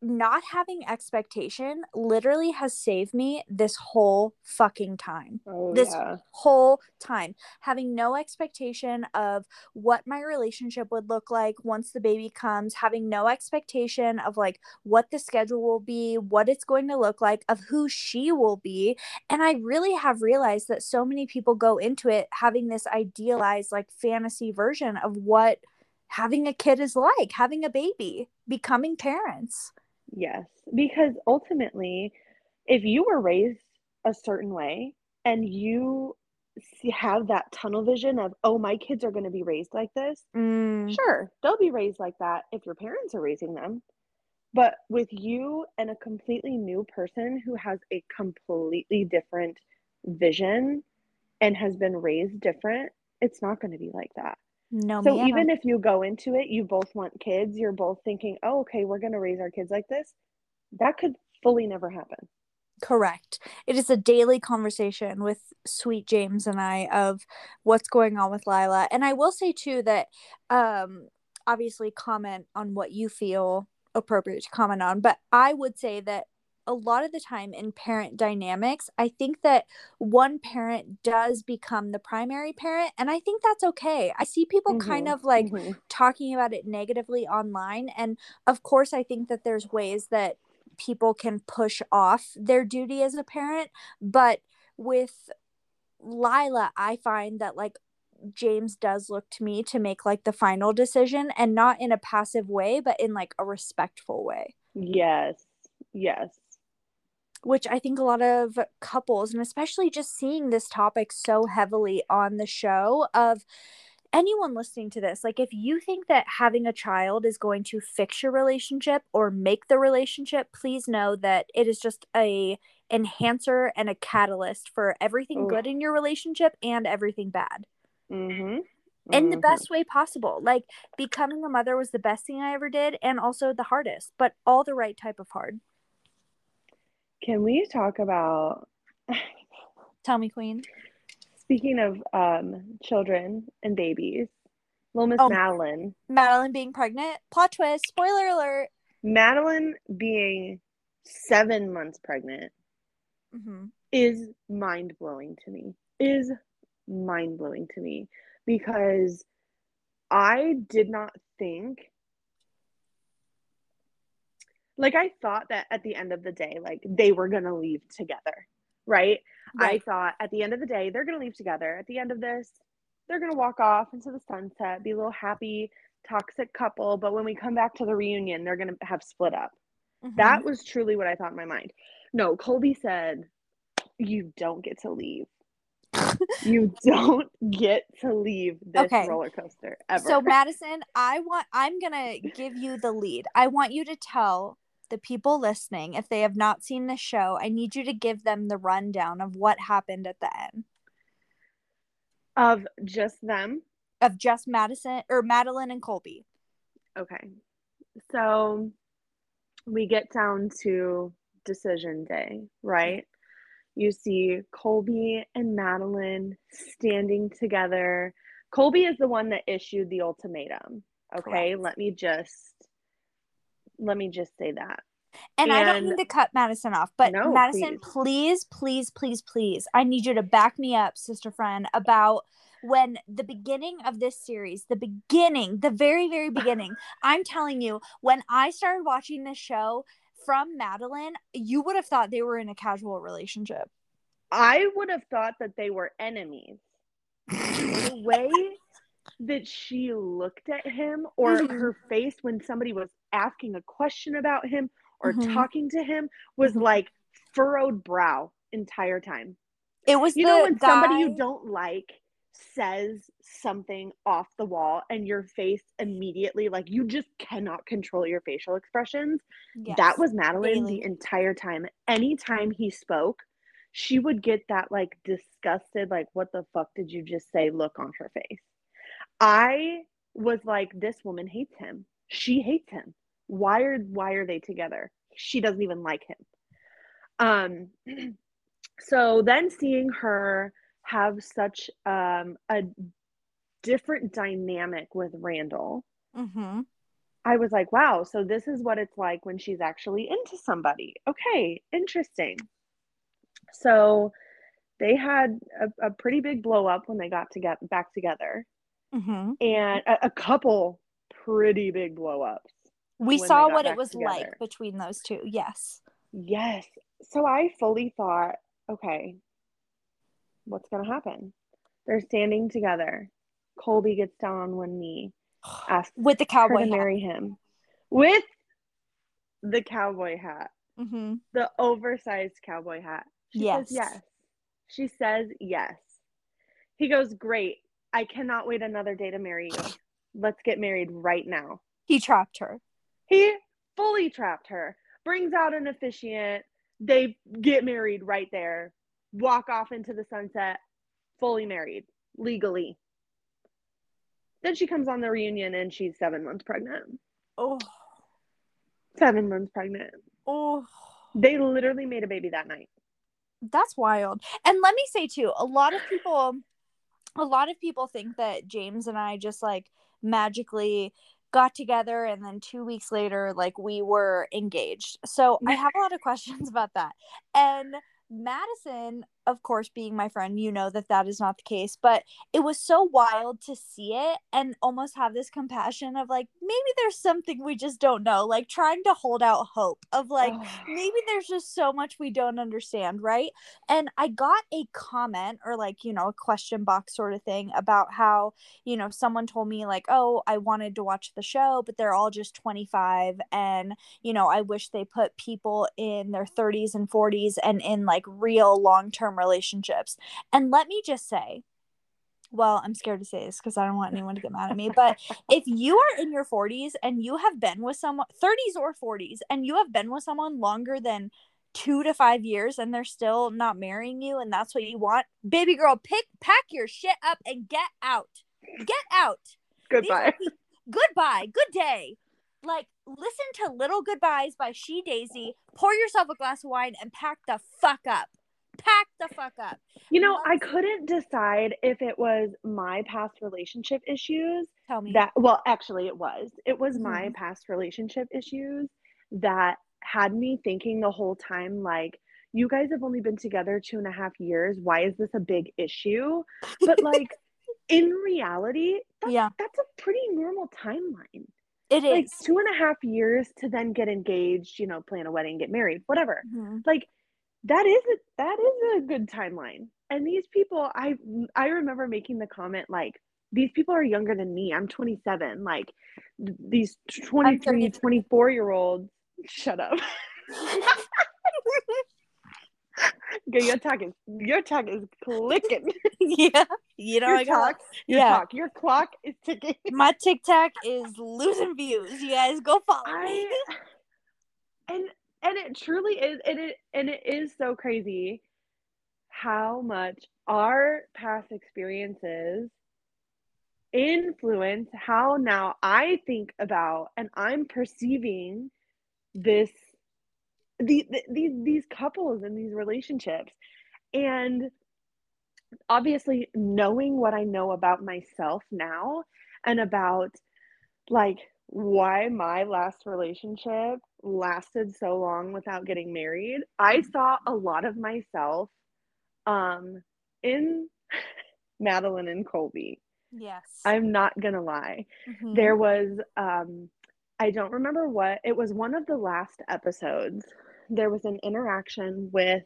not having expectation literally has saved me this whole fucking time. Oh This yeah. whole time having no expectation of what my relationship would look like once the baby comes having no expectation of like what the schedule will be what it's going to look like of who she will be and i really have realized that so many people go into it having this idealized like fantasy version of what having a kid is like having a baby becoming parents Yes, because ultimately, if you were raised a certain way and you see, have that tunnel vision of, oh, my kids are going to be raised like this, Mm, sure, they'll be raised like that if your parents are raising them. But with you and a completely new person who has a completely different vision and has been raised different, it's not going to be like that. No So ma'am. even if you go into it, you both want kids, you're both thinking, oh, okay, we're going to raise our kids like this. That could fully never happen. Correct. It is a daily conversation with Sweet James and I of what's going on with Lila. And I will say too that um obviously comment on what you feel appropriate to comment on, but I would say that a lot of the time in parent dynamics, I think that one parent does become the primary parent, and I think that's okay. I see people kind Mhm, of like mhm. talking about it negatively online, and of course, I think that there's ways that people can push off their duty as a parent, but with Lila, I find that like James does look to me to make like the final decision and not in a passive way, but in like a respectful way Yes, yes. Which I think a lot of couples, and especially just seeing this topic so heavily on the show, of anyone listening to this, like if you think that having a child is going to fix your relationship or make the relationship, please know that it is just a enhancer and a catalyst for everything Oof. good in your relationship and everything bad Mm-hmm. in the best way possible. Like becoming a mother was the best thing I ever did and also the hardest, but all the right type of hard. Can we talk about, Tell me, queen. speaking of um, children and babies, little Miss Oh. Madeline, Madeline being pregnant. Plot twist. Spoiler alert. Madeline being seven months pregnant hmm is mind blowing to me. Is mind blowing to me because I did not think like I thought that at the end of the day like they were going to leave together, right? Right. I thought at the end of the day they're going to leave together. At the end of this, they're going to walk off into the sunset, be a little happy toxic couple, but when we come back to the reunion, they're going to have split up. Mhm. That was truly what I thought in my mind. No, Colby said, You don't get to leave. you don't get to leave this Okay. roller coaster ever. So Madison, I want I'm going to give you the lead. I want you to tell the people listening if they have not seen the show, I need you to give them the rundown of what happened at the end of just them. of just Madison or Madeline and Colby. Okay. So we get down to decision day, right? You see Colby and Madeline standing together. Colby is the one that issued the ultimatum. Okay, Correct. let me just let me just say that. And, I don't And- mean to cut Madison off, but No, Madison, please, please, please, please, I need you to back me up, sister friend, about when the beginning of this series, the beginning, the very, very beginning, I'm telling you, when I started watching this show from Madeline, you would have thought they were in a casual relationship. I would have thought that they were enemies. the way that she looked at him or Mhm. her face when somebody was asking a question about him or Mhm. talking to him was Mhm. like furrowed brow entire time. It was You know when somebody you don't like says something off the wall and your face immediately like you just cannot control your facial expressions Yes. that was Madeline the entire time. Anytime he spoke, she would get that like disgusted, like, what the fuck did you just say? Look on her face. I was like, this woman hates him. She hates him. Why are why are they together? She doesn't even like him. Um so then seeing her have such um a different dynamic with Randall. mm-hmm. I was like, wow, so this is what it's like when she's actually into somebody. Okay, interesting. So they had a, a pretty big blow up when they got to get back together Mhm. and a, a couple pretty big blow ups. We saw what it was together. like between those two. Yes. Yes. So I fully thought, okay, what's going to happen? They're standing together. Colby gets down on one knee, asks With the cowboy to hat. marry him with the cowboy hat. Mhm. the oversized cowboy hat. She Yes. says yes. She says yes. He goes, Great. I cannot wait another day to marry you. Let's get married right now. He trapped her. He fully trapped her, brings out an officiant. They get married right there, walk off into the sunset, fully married, legally. Then she comes on the reunion and she's seven months pregnant. Oh, seven months pregnant. Oh. They literally made a baby that night. That's wild. And let me say too, a lot of people a lot of people think that James and I just like magically got together and then 2 weeks later like we were engaged. So I have a lot of questions about that. And Madison, of course, being my friend, you know that that is not the case, but it was so wild to see it and almost have this compassion of like maybe there's something we just don't know, like trying to hold out hope of like Oh. maybe there's just so much we don't understand, right? And I got a comment or like, you know, a question box sort of thing about how, you know, someone told me like, "Oh, I wanted to watch the show, but they're all just 25 and, you know, I wish they put people in their 30s and 40s and in like real long-term relationships." And let me just say, well, I'm scared to say this because I don't want anyone to get mad at me. But if you are in your 40s and you have been with someone, 30s or 40s, and you have been with someone longer than two to five years and they're still not marrying you and that's what you want, baby girl, pick, pack your shit up and get out. Get out. Goodbye. pe- Goodbye. Good day. Like, listen to Little Goodbyes by SHeDAISY, pour yourself a glass of wine, and pack the fuck up. Pack the fuck up. You know, I couldn't decide if it was my past relationship issues Tell me. that, well, actually, it was. It was my Mhm. past relationship issues that had me thinking the whole time, like, you guys have only been together two and a half years. Why is this a big issue? But, like, in reality, that's, Yeah. that's a pretty normal timeline. It Like, is. two and a half years to then get engaged, you know, plan a wedding, get married, whatever Mhm. like that is a that is a good timeline. And these people i i remember making the comment like these people are younger than me. I'm 27 like these 23 24 year olds shut up. Okay, your talk is your talk is clicking. Yeah. You know, your I got your yeah. talk. Your clock is ticking. My TikTok is losing views. You guys go follow me. And and it truly is and it and it is so crazy how much our past experiences influence how now I think about and I'm perceiving this the, the, these these couples and these relationships. And obviously knowing what I know about myself now and about like why my last relationship lasted so long without getting married, I saw a lot of myself um in Madeline and Colby. Yes. I'm not going to lie. Mhm. There was um I don't remember what it was one of the last episodes. There was an interaction with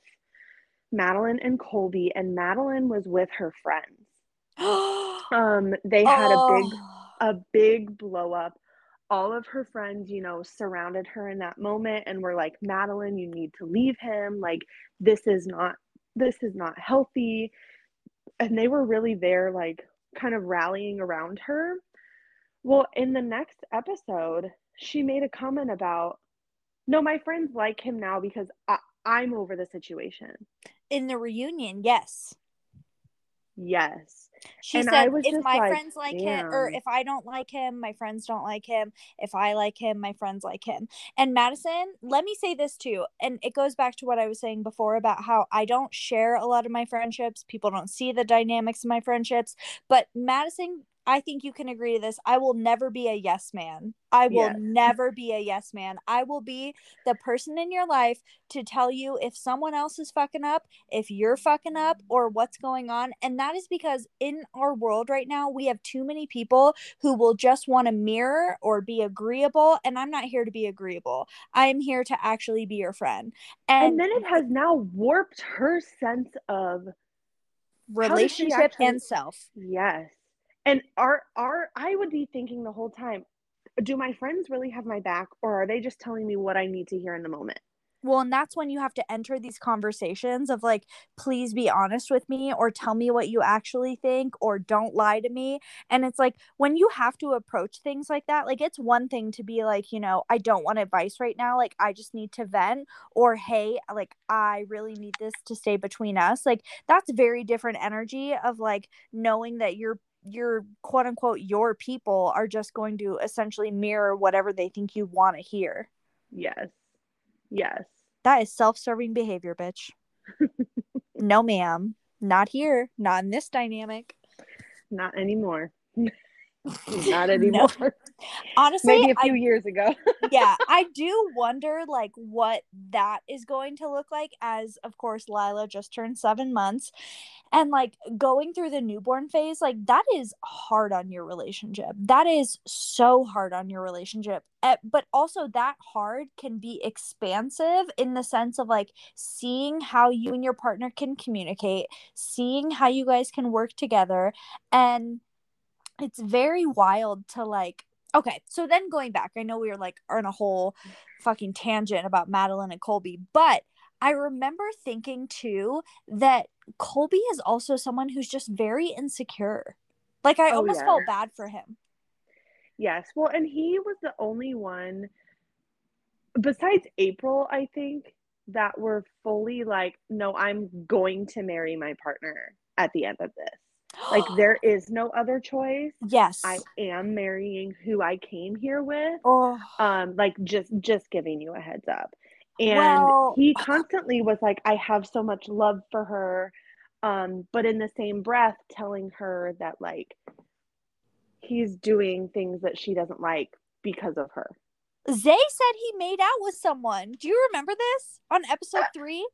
Madeline and Colby and Madeline was with her friends. Um they had a big Oh. a big blow up. All of her friends, you know, surrounded her in that moment and were like, Madeline, you need to leave him. Like, this is not this is not healthy. And they were really there, like, kind of rallying around her. Well, in the next episode, she made a comment about, no, my friends like him now because I, I'm over the situation. in the reunion, yes. Yes. She And said, if my like, friends like him, or if I don't like him, my friends don't like him. If I like him, my friends like him. And Madison, let me say this too. And it goes back to what I was saying before about how I don't share a lot of my friendships. People don't see the dynamics of my friendships. But Madison, I think you can agree to this. I will never be a yes man. I will Yes. never be a yes man. I will be the person in your life to tell you if someone else is fucking up, if you're fucking up, or what's going on. And that is because in our world right now, we have too many people who will just want to mirror or be agreeable. And I'm not here to be agreeable. I am here to actually be your friend. And, And then it has now warped her sense of relationship actually- and self. Yes. And are are I would be thinking the whole time, do my friends really have my back or are they just telling me what I need to hear in the moment? Well, and that's when you have to enter these conversations of like, please be honest with me, or tell me what you actually think, or don't lie to me. And it's like when you have to approach things like that, like it's one thing to be like, you know, I don't want advice right now. Like, I just need to vent, or hey, like, I really need this to stay between us. Like, that's very different energy of like knowing that your your quote unquote your people are just going to essentially mirror whatever they think you want to hear. Yes. Yes. That is self serving behavior, bitch. no, ma'am. Not here. Not in this dynamic. Not anymore. Not anymore. Honestly, Maybe a I, few years ago. yeah, I do wonder like what that is going to look like as of course Lila just turned 7 months and like going through the newborn phase like that is hard on your relationship. That is so hard on your relationship. Eh, but also that hard can be expansive in the sense of like seeing how you and your partner can communicate, seeing how you guys can work together and it's very wild to like okay so then going back i know we were like on a whole fucking tangent about madeline and colby but i remember thinking too that colby is also someone who's just very insecure like i Oh, almost yeah. felt bad for him Yes. Well, and he was the only one besides April, I think, that were fully like, no, I'm going to marry my partner at the end of this. Like there is no other choice. yes I am marrying who I came here with. oh Um, like just just giving you a heads up. And Well- he constantly was like, I have so much love for her. Um, but in the same breath telling her that like he's doing things that she doesn't like because of her. zay said he made out with someone do you remember this on episode three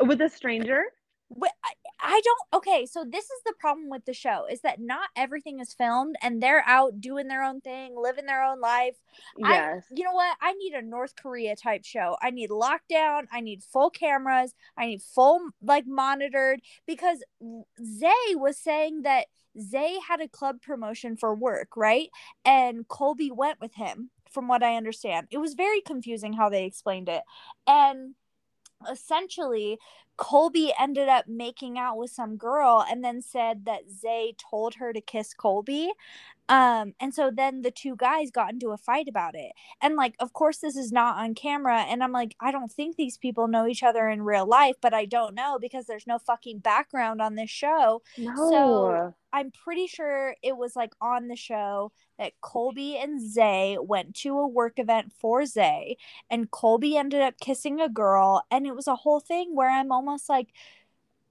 With a stranger? Wh- I, don't okay so this is the problem with the show is that not everything is filmed and they're out doing their own thing living their own life. Yes. I, you know what? I need a north korea type show. I need lockdown i need full cameras i need full like monitored because zay was saying that zay had a club promotion for work right? And colby went with him from what i understand. It was very confusing how they explained it. And essentially Colby ended up making out with some girl and then said that Zay told her to kiss Colby. Um, and so then the two guys got into a fight about it. And like, of course, this is not on camera. And I'm like, I don't think these people know each other in real life, but I don't know because there's no fucking background on this show. No. So I'm pretty sure it was like on the show that Colby and Zay went to a work event for Zay, and Colby ended up kissing a girl. And it was a whole thing where I'm almost like,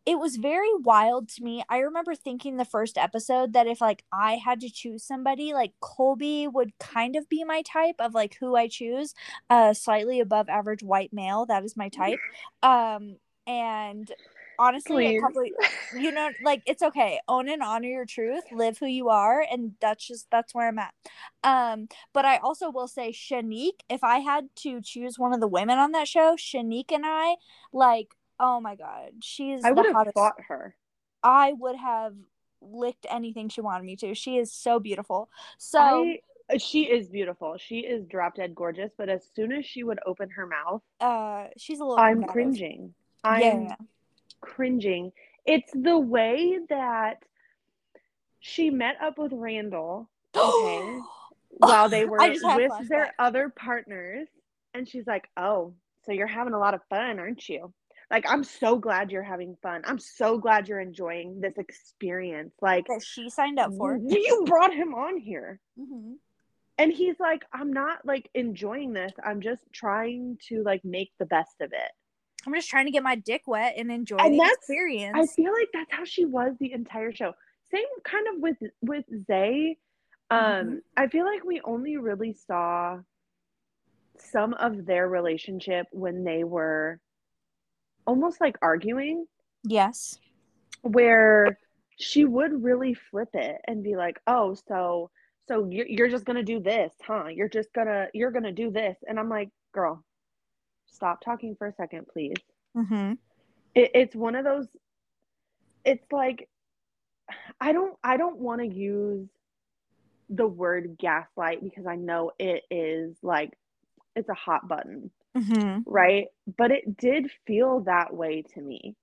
it was very wild to me. I remember thinking the first episode that if like I had to choose somebody, like Colby would kind of be my type of like who I choose. Uh slightly above average white male, that is my type. Um and honestly couple you know like it's okay. Own and honor your truth, live who you are and that's just that's where I'm at. Um but I also will say Shanique, if I had to choose one of the women on that show, Shanique and I like Oh my god, she's I the would have fought her. I would have licked anything she wanted me to. She is so beautiful. So I, uh, she is beautiful. She is drop dead gorgeous. But as soon as she would open her mouth, uh, she's a little. I'm combative. cringing. I'm Yeah. cringing. It's the way that she met up with Randall. Okay. while they were I with their other partners. And she's like, Oh, so you're having a lot of fun, aren't you? Like, I'm so glad you're having fun. I'm so glad you're enjoying this experience. Like, that she signed up for. you brought him on here. hmm And he's like, I'm not like enjoying this. I'm just trying to like make the best of it. I'm just trying to get my dick wet and enjoy And the experience. I feel like that's how she was the entire show. Same kind of with with Zay. Um, Mhm. I feel like we only really saw some of their relationship when they were almost like arguing, yes. where she would really flip it and be like, "Oh, so so you're you're just gonna do this, huh? You're just gonna you're gonna do this," and I'm like, "Girl, stop talking for a second, please." hmm it, it's one of those it's like i don't i don't want to use the word gaslight because i know it is like it's a hot button hmm right but it did feel that way to me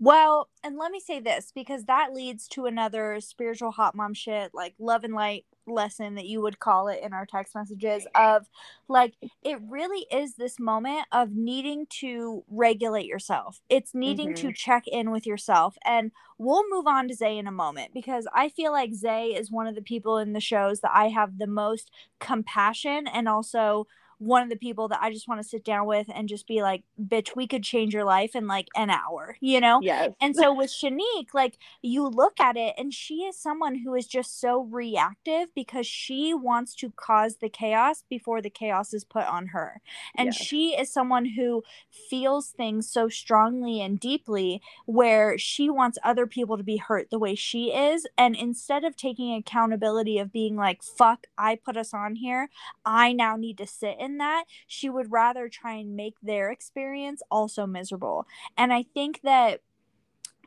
Well, and let me say this because that leads to another spiritual hot mom shit, like love and light lesson that you would call it in our text messages of like it really is this moment of needing to regulate yourself. It's needing to check in with yourself. And we'll move on to Zay in a moment because I feel like Zay is one of the people in the shows that I have the most compassion and also one of the people that I just want to sit down with and just be like, bitch, we could change your life in like an hour, you know? yes And so with Shanique, like you look at it and she is someone who is just so reactive because she wants to cause the chaos before the chaos is put on her. And Yes. she is someone who feels things so strongly and deeply where she wants other people to be hurt the way she is. And instead of taking accountability of being like, fuck, I put us on here, I now need to sit in that, she would rather try and make their experience also miserable. And I think that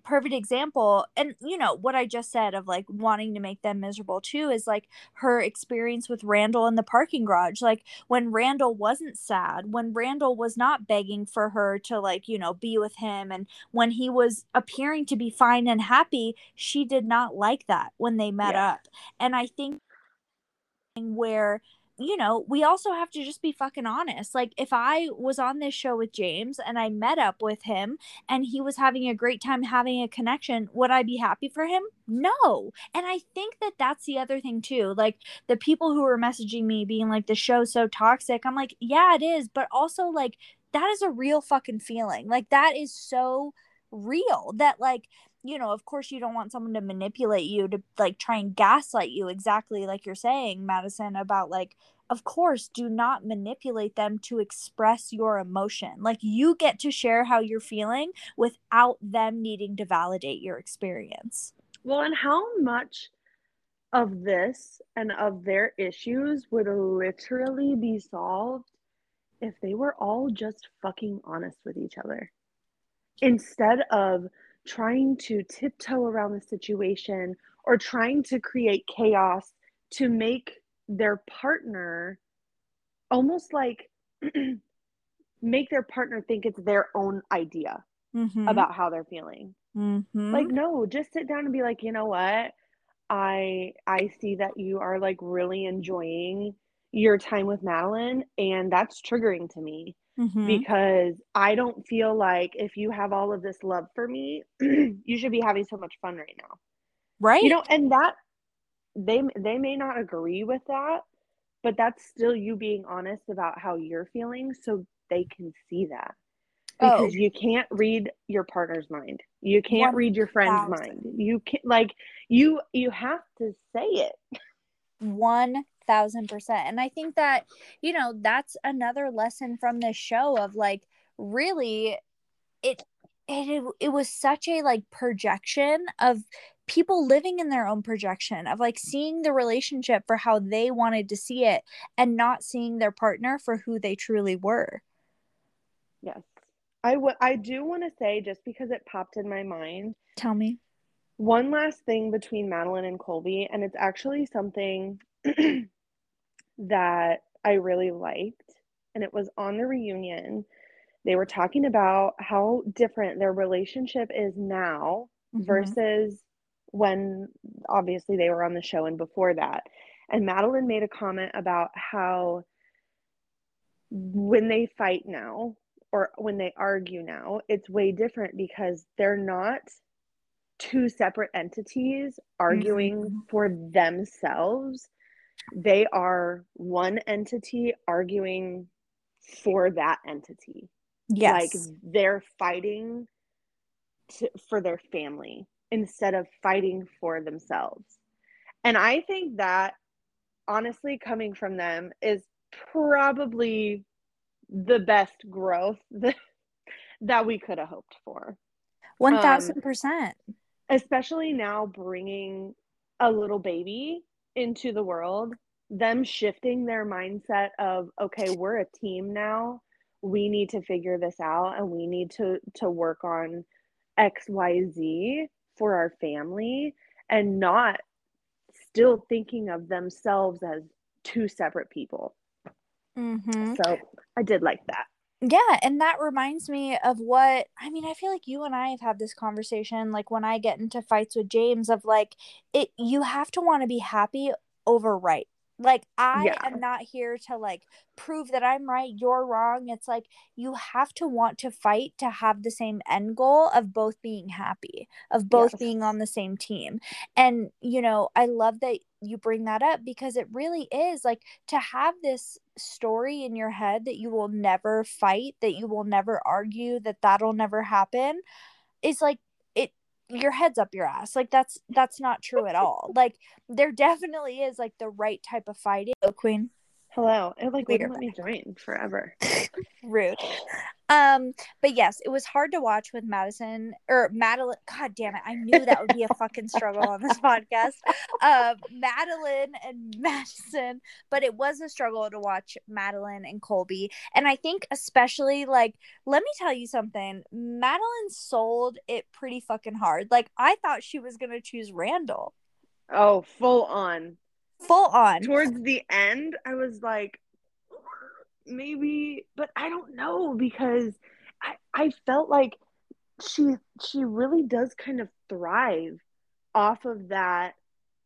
perfect example and you know what i just said of like wanting to make them miserable too is like her experience with randall in the parking garage like when randall wasn't sad when randall was not begging for her to like you know be with him and when he was appearing to be fine and happy she did not like that when they met Yeah. up and i think where you know, we also have to just be fucking honest. Like, if I was on this show with James and I met up with him and he was having a great time having a connection, would I be happy for him? No. And I think that that's the other thing, too. Like, the people who were messaging me being like, the show's so toxic, I'm like, yeah, it is. But also, like, that is a real fucking feeling. Like, that is so real that, like, you know, of course, you don't want someone to manipulate you to like try and gaslight you, exactly like you're saying, Madison, about like, of course, do not manipulate them to express your emotion. Like, you get to share how you're feeling without them needing to validate your experience. well and how much of this and of their issues would literally be solved if they were all just fucking honest with each other instead of trying to tiptoe around the situation or trying to create chaos to make their partner almost like make their partner think it's their own idea Mhm. about how they're feeling. Mhm. Like no, just sit down and be like, "You know what? I I see that you are like really enjoying your time with Madeline and that's triggering to me Mhm. because I don't feel like if you have all of this love for me, you should be having so much fun right now." Right. You know, and that they they may not agree with that, but that's still you being honest about how you're feeling so they can see that. Oh. Because you can't read your partner's mind. You can't read your friend's 1000. mind. You can't like you you have to say it. One thousand percent. And I think that, you know, that's another lesson from this show of like really it it it was such a like projection of people living in their own projection of like seeing the relationship for how they wanted to see it and not seeing their partner for who they truly were. Yes. I would I do want to say just because it popped in my mind, Tell me. one last thing between Madeline and Colby, and it's actually something that I really liked, and it was on the reunion. They were talking about how different their relationship is now Mhm. versus when obviously they were on the show and before that. And Madeline made a comment about how when they fight now or when they argue now, it's way different because they're not two separate entities arguing Mhm. for themselves. They are one entity arguing for that entity. Yes. Like they're fighting to, for their family instead of fighting for themselves. And I think that honestly coming from them is probably the best growth that, that we could have hoped for. Um, one thousand percent. Especially now bringing a little baby into the world, them shifting their mindset of okay, we're a team now. We need to figure this out and we need to to work on XYZ for our family and not still thinking of themselves as two separate people. Mm-hmm. So I did like that. Yeah, and that reminds me of what I mean, I feel like you and I have had this conversation like when I get into fights with James of like it you have to want to be happy over right. Like I Yeah. am not here to like prove that I'm right, you're wrong. It's like you have to want to fight to have the same end goal of both being happy, of both Yes. being on the same team. And you know, I love that you bring that up because it really is like to have this story in your head that you will never fight, that you will never argue, that that'll never happen is like it your head's up your ass. Like that's that's not true at all. Like there definitely is like the right type of fighting. Oh, queen. Hello. It like wouldn't let me join forever. Rude. Um, but yes, it was hard to watch with Madison or Madlyn. God damn it. I knew that would be a fucking struggle on this podcast. Um, Madlyn and Madison, but it was a struggle to watch Madlyn and Colby. And I think especially like, let me tell you something. Madlyn sold it pretty fucking hard. Like I thought she was gonna choose Randall. Oh, full on. Full on. Towards the end, I was like, maybe, but I don't know because I I felt like she she really does kind of thrive off of that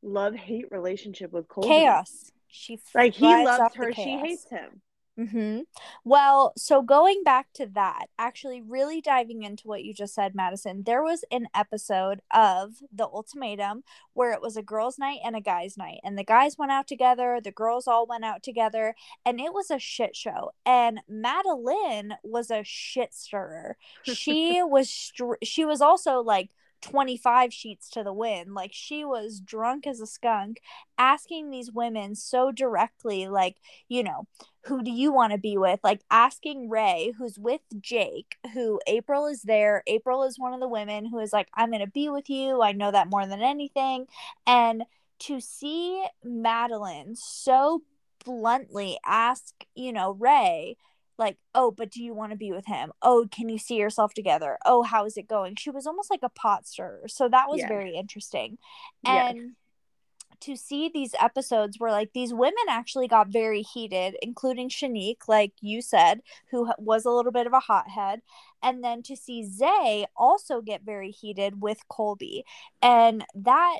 love hate relationship with Colby. Chaos. She Like he loves her, she hates him. Mm-hmm. Well, so going back to that, actually, really diving into what you just said, Madison, there was an episode of The Ultimatum where it was a girls' night and a guys' night, and the guys went out together, the girls all went out together, and it was a shit show. And Madlyn was a shit stirrer. She was str- she was also like 25 sheets to the wind. Like she was drunk as a skunk, asking these women so directly, like, you know, who do you want to be with? Like asking Rae, who's with Jake, who April is there. April is one of the women who is like, I'm going to be with you. I know that more than anything. And to see Madlyn so bluntly ask, you know, Rae, like, oh, but do you want to be with him? Oh, can you see yourself together? Oh, how is it going? She was almost like a pot stirrer. So that was Yes. very interesting. And to see these episodes where like these women actually got very heated including shanique like you said who was a little bit of a hothead and then to see zay also get very heated with colby and that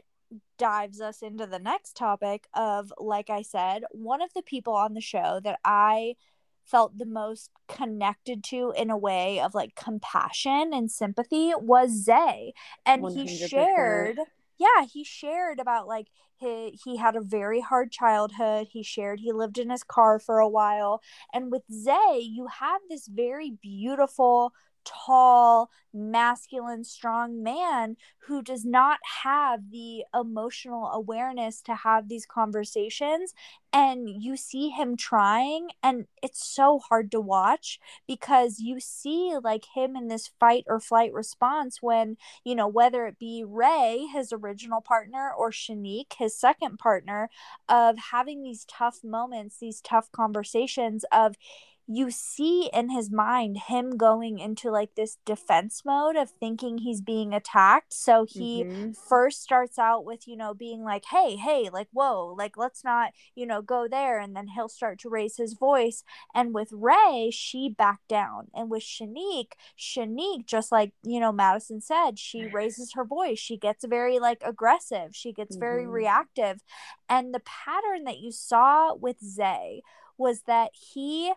dives us into the next topic of like i said one of the people on the show that i felt the most connected to in a way of like compassion and sympathy was zay and 100%. he shared yeah, he shared about like he he had a very hard childhood. He shared he lived in his car for a while. And with Zay, you have this very beautiful tall, masculine, strong man who does not have the emotional awareness to have these conversations. And you see him trying, and it's so hard to watch because you see like him in this fight or flight response when, you know, whether it be Rae, his original partner, or Shanique, his second partner, of having these tough moments, these tough conversations of, you see in his mind him going into like this defense mode of thinking he's being attacked. So he mm-hmm. first starts out with, you know, being like, hey, hey, like, whoa, like, let's not, you know, go there. And then he'll start to raise his voice. And with Rae, she backed down. And with Shanique, Shanique, just like, you know, Madison said, she raises her voice. She gets very like aggressive, she gets very mm-hmm. reactive. And the pattern that you saw with Zay was that he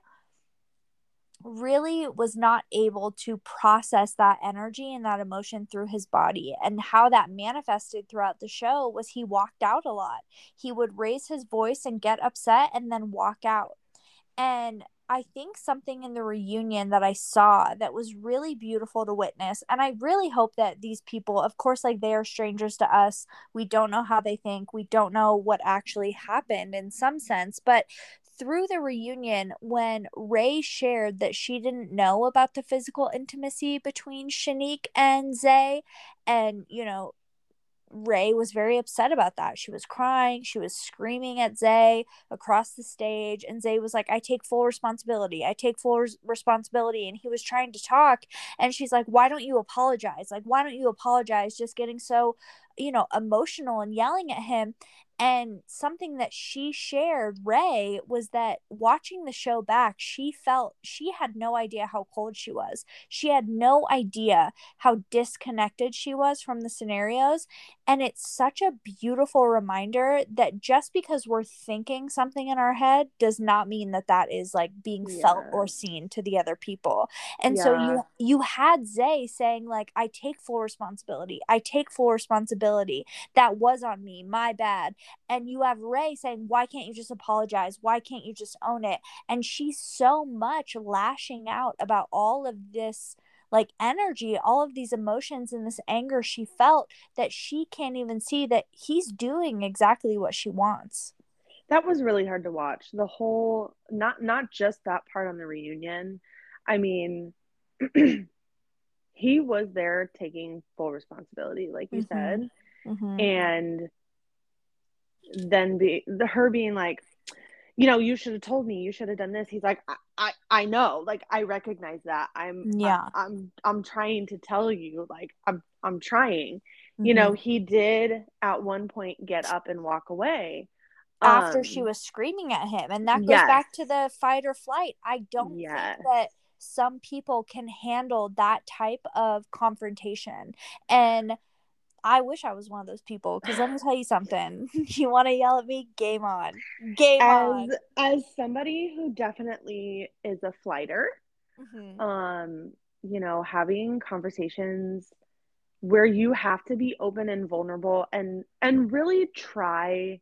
really was not able to process that energy and that emotion through his body. And how that manifested throughout the show was he walked out a lot. He would raise his voice and get upset and then walk out. And I think something in the reunion that I saw that was really beautiful to witness. And I really hope that these people, of course, like they are strangers to us. We don't know how they think. We don't know what actually happened in some sense. But through the reunion when Rae shared that she didn't know about the physical intimacy between Shanique and Zay and you know Rae was very upset about that. She was crying, she was screaming at Zay across the stage, and Zay was like, I take full responsibility. I take full res- responsibility. And he was trying to talk, and she's like, Why don't you apologize? Like, why don't you apologize? Just getting so, you know, emotional and yelling at him. And something that she shared, Rae, was that watching the show back, she felt she had no idea how cold she was. She had no idea how disconnected she was from the scenarios. And it's such a beautiful reminder that just because we're thinking something in our head does not mean that that is like being yeah. felt or seen to the other people. And yeah. so you you had Zay saying like I take full responsibility. I take full responsibility. That was on me. My bad and you have Rae saying, Why can't you just apologize? Why can't you just own it? And she's so much lashing out about all of this like energy, all of these emotions and this anger she felt that she can't even see that he's doing exactly what she wants. That was really hard to watch. The whole not not just that part on the reunion. I mean he was there taking full responsibility like you mm-hmm. said. Mm-hmm. And then be the her being like you know you should have told me you should have done this he's like I, I i know like i recognize that i'm yeah I, i'm i'm trying to tell you like i'm i'm trying mm-hmm. you know mm-hmm. he did at one point get up and walk away after um, she was screaming at him and that goes yes. back to the fight or flight i don't yes. think that some people can handle that type of confrontation and I wish I was one of those people because let me tell you something. you want to yell at me? Game on. Game as, on. As somebody who definitely is a flighter, mm-hmm. um, you know, having conversations where you have to be open and vulnerable and and really try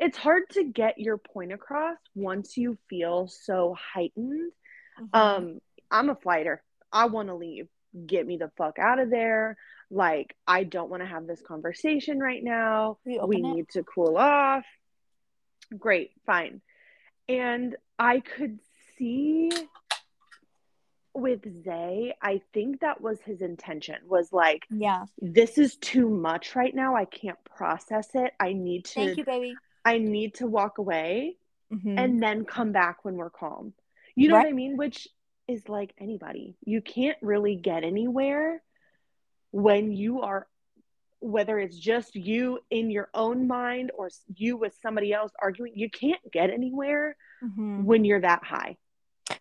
it's hard to get your point across once you feel so heightened. Mm-hmm. Um, I'm a flighter. I want to leave. Get me the fuck out of there like i don't want to have this conversation right now we need to cool off great fine and i could see with Zay, I think that was his intention was like, yeah, this is too much right now. I can't process it. I need to, thank you, baby. I need to walk away mm-hmm. and then come back when we're calm. You know right. what I mean? Which is like anybody. You can't really get anywhere when you are whether it's just you in your own mind or you with somebody else arguing, you can't get anywhere Mhm. when you're that high.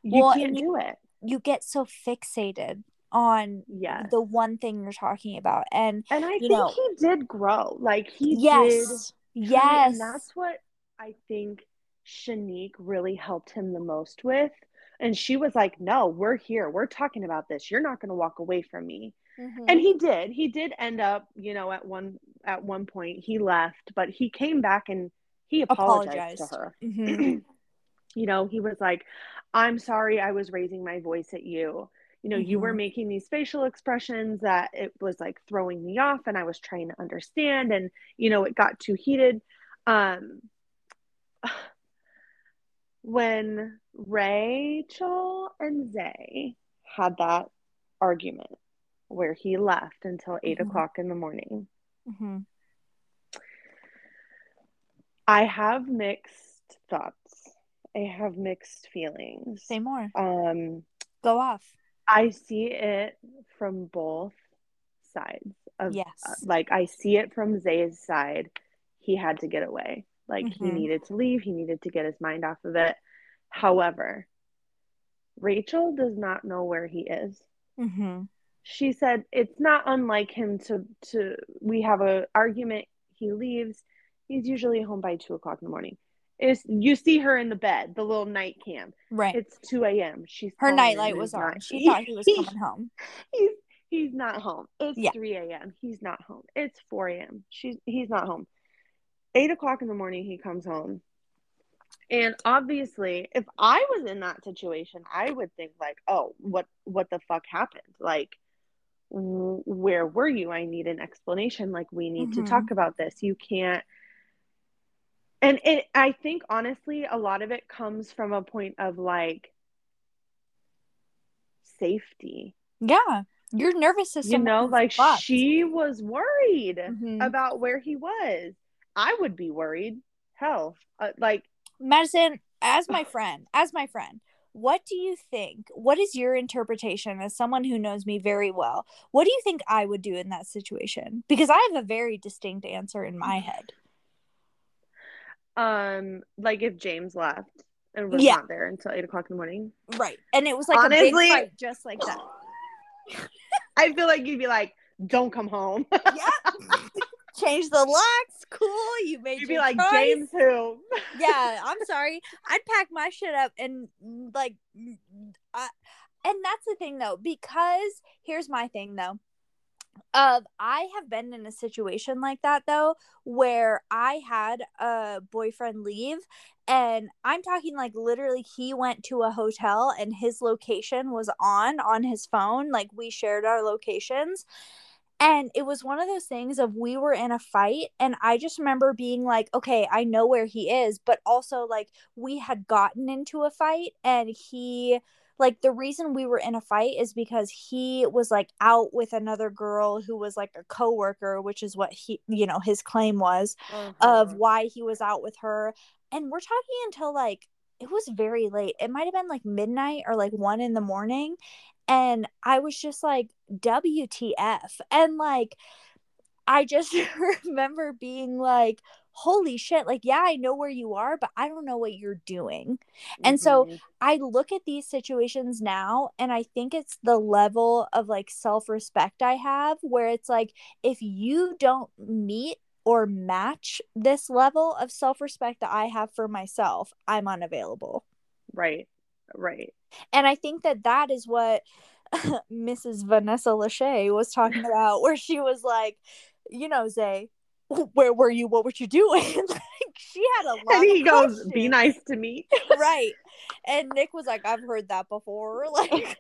You Well, can't do it. you get so fixated on Yes. the one thing you're talking about and And I you think know- he did grow. Like he yes truly- yes And that's what I think Shanique really helped him the most with. And she was like, No, we're here. We're talking about this. You're not going to walk away from me. Mhm. And he did. He did end up, you know, at one at one point he left, but he came back and he apologized, Apologized. to her. Mhm. you know, he was like, I'm sorry I was raising my voice at you. You know, you were Mhm. making these facial expressions that it was like throwing me off and I was trying to understand and you know, it got too heated. Um when Rachel and Zay had that argument where he left until 8 Mhm. o'clock in the morning, Mhm. I have mixed thoughts. I have mixed feelings. say more Um, go off I see it from both sides of yes uh, like I see it from Zay's side. He had to get away. Like he Mhm. needed to leave, he needed to get his mind off of it. However, Rachel does not know where he is. hmm She said it's not unlike him to to we have a argument, he leaves, he's usually home by two o'clock in the morning. Is you see her in the bed, the little night cam. right It's two AM. She's her nightlight was on not- she thought he was coming home he's he's not home. It's Yeah. 3 a.m. He's not home. It's 4 a.m. She's he's not home. Eight o'clock in the morning he comes home. And obviously, if I was in that situation, I would think like, oh, what what the fuck happened? Like w- where were you? I need an explanation. Like we need Mhm. to talk about this. You can't and it I think honestly a lot of it comes from a point of like safety yeah your nervous system you know like fucked. she was worried Mhm. about where he was i would be worried hell uh, like Madison, as my friend, as my friend, what do you think? What is your interpretation as someone who knows me very well? What do you think I would do in that situation? Because I have a very distinct answer in my head. um like if james left and was Yeah. not there until eight o'clock in the morning Right. And it was like a big fight just like that. i feel like you'd be like don't come home yeah. Change the locks. Cool. You made you'd be like choice. james who yeah, I'm sorry. I'd pack my shit up and like, I, and that's the thing though, because here's my thing though. Of I have been in a situation like that though, where I had a boyfriend leave, and I'm talking like literally he went to a hotel and his location was on on his phone. Like we shared our locations, and it was one of those things of we were in a fight and I just remember being like, okay, I know where he is, but also like we had gotten into a fight and he like the reason we were in a fight is because he was like out with another girl who was like a coworker, which is what he, you know, his claim was of Uh-huh. why he was out with her. And we're talking until like it was very late. It might have been like midnight or like one in the morning. And I was just like, WTF. And like, I just remember being like, holy shit, like, yeah, I know where you are, but I don't know what you're doing. and so- Mhm. I look at these situations now and I think it's the level of like self respect I have where it's like, if you don't meet or match this level of self respect that I have for myself, I'm unavailable. right right And I think that that is what Mrs. Vanessa Lachey was talking about, where she was like, you know, Zay, where were you? What were you doing? like she had a lot. and he of goes be nice to me right. And Nick was like, I've heard that before. Like,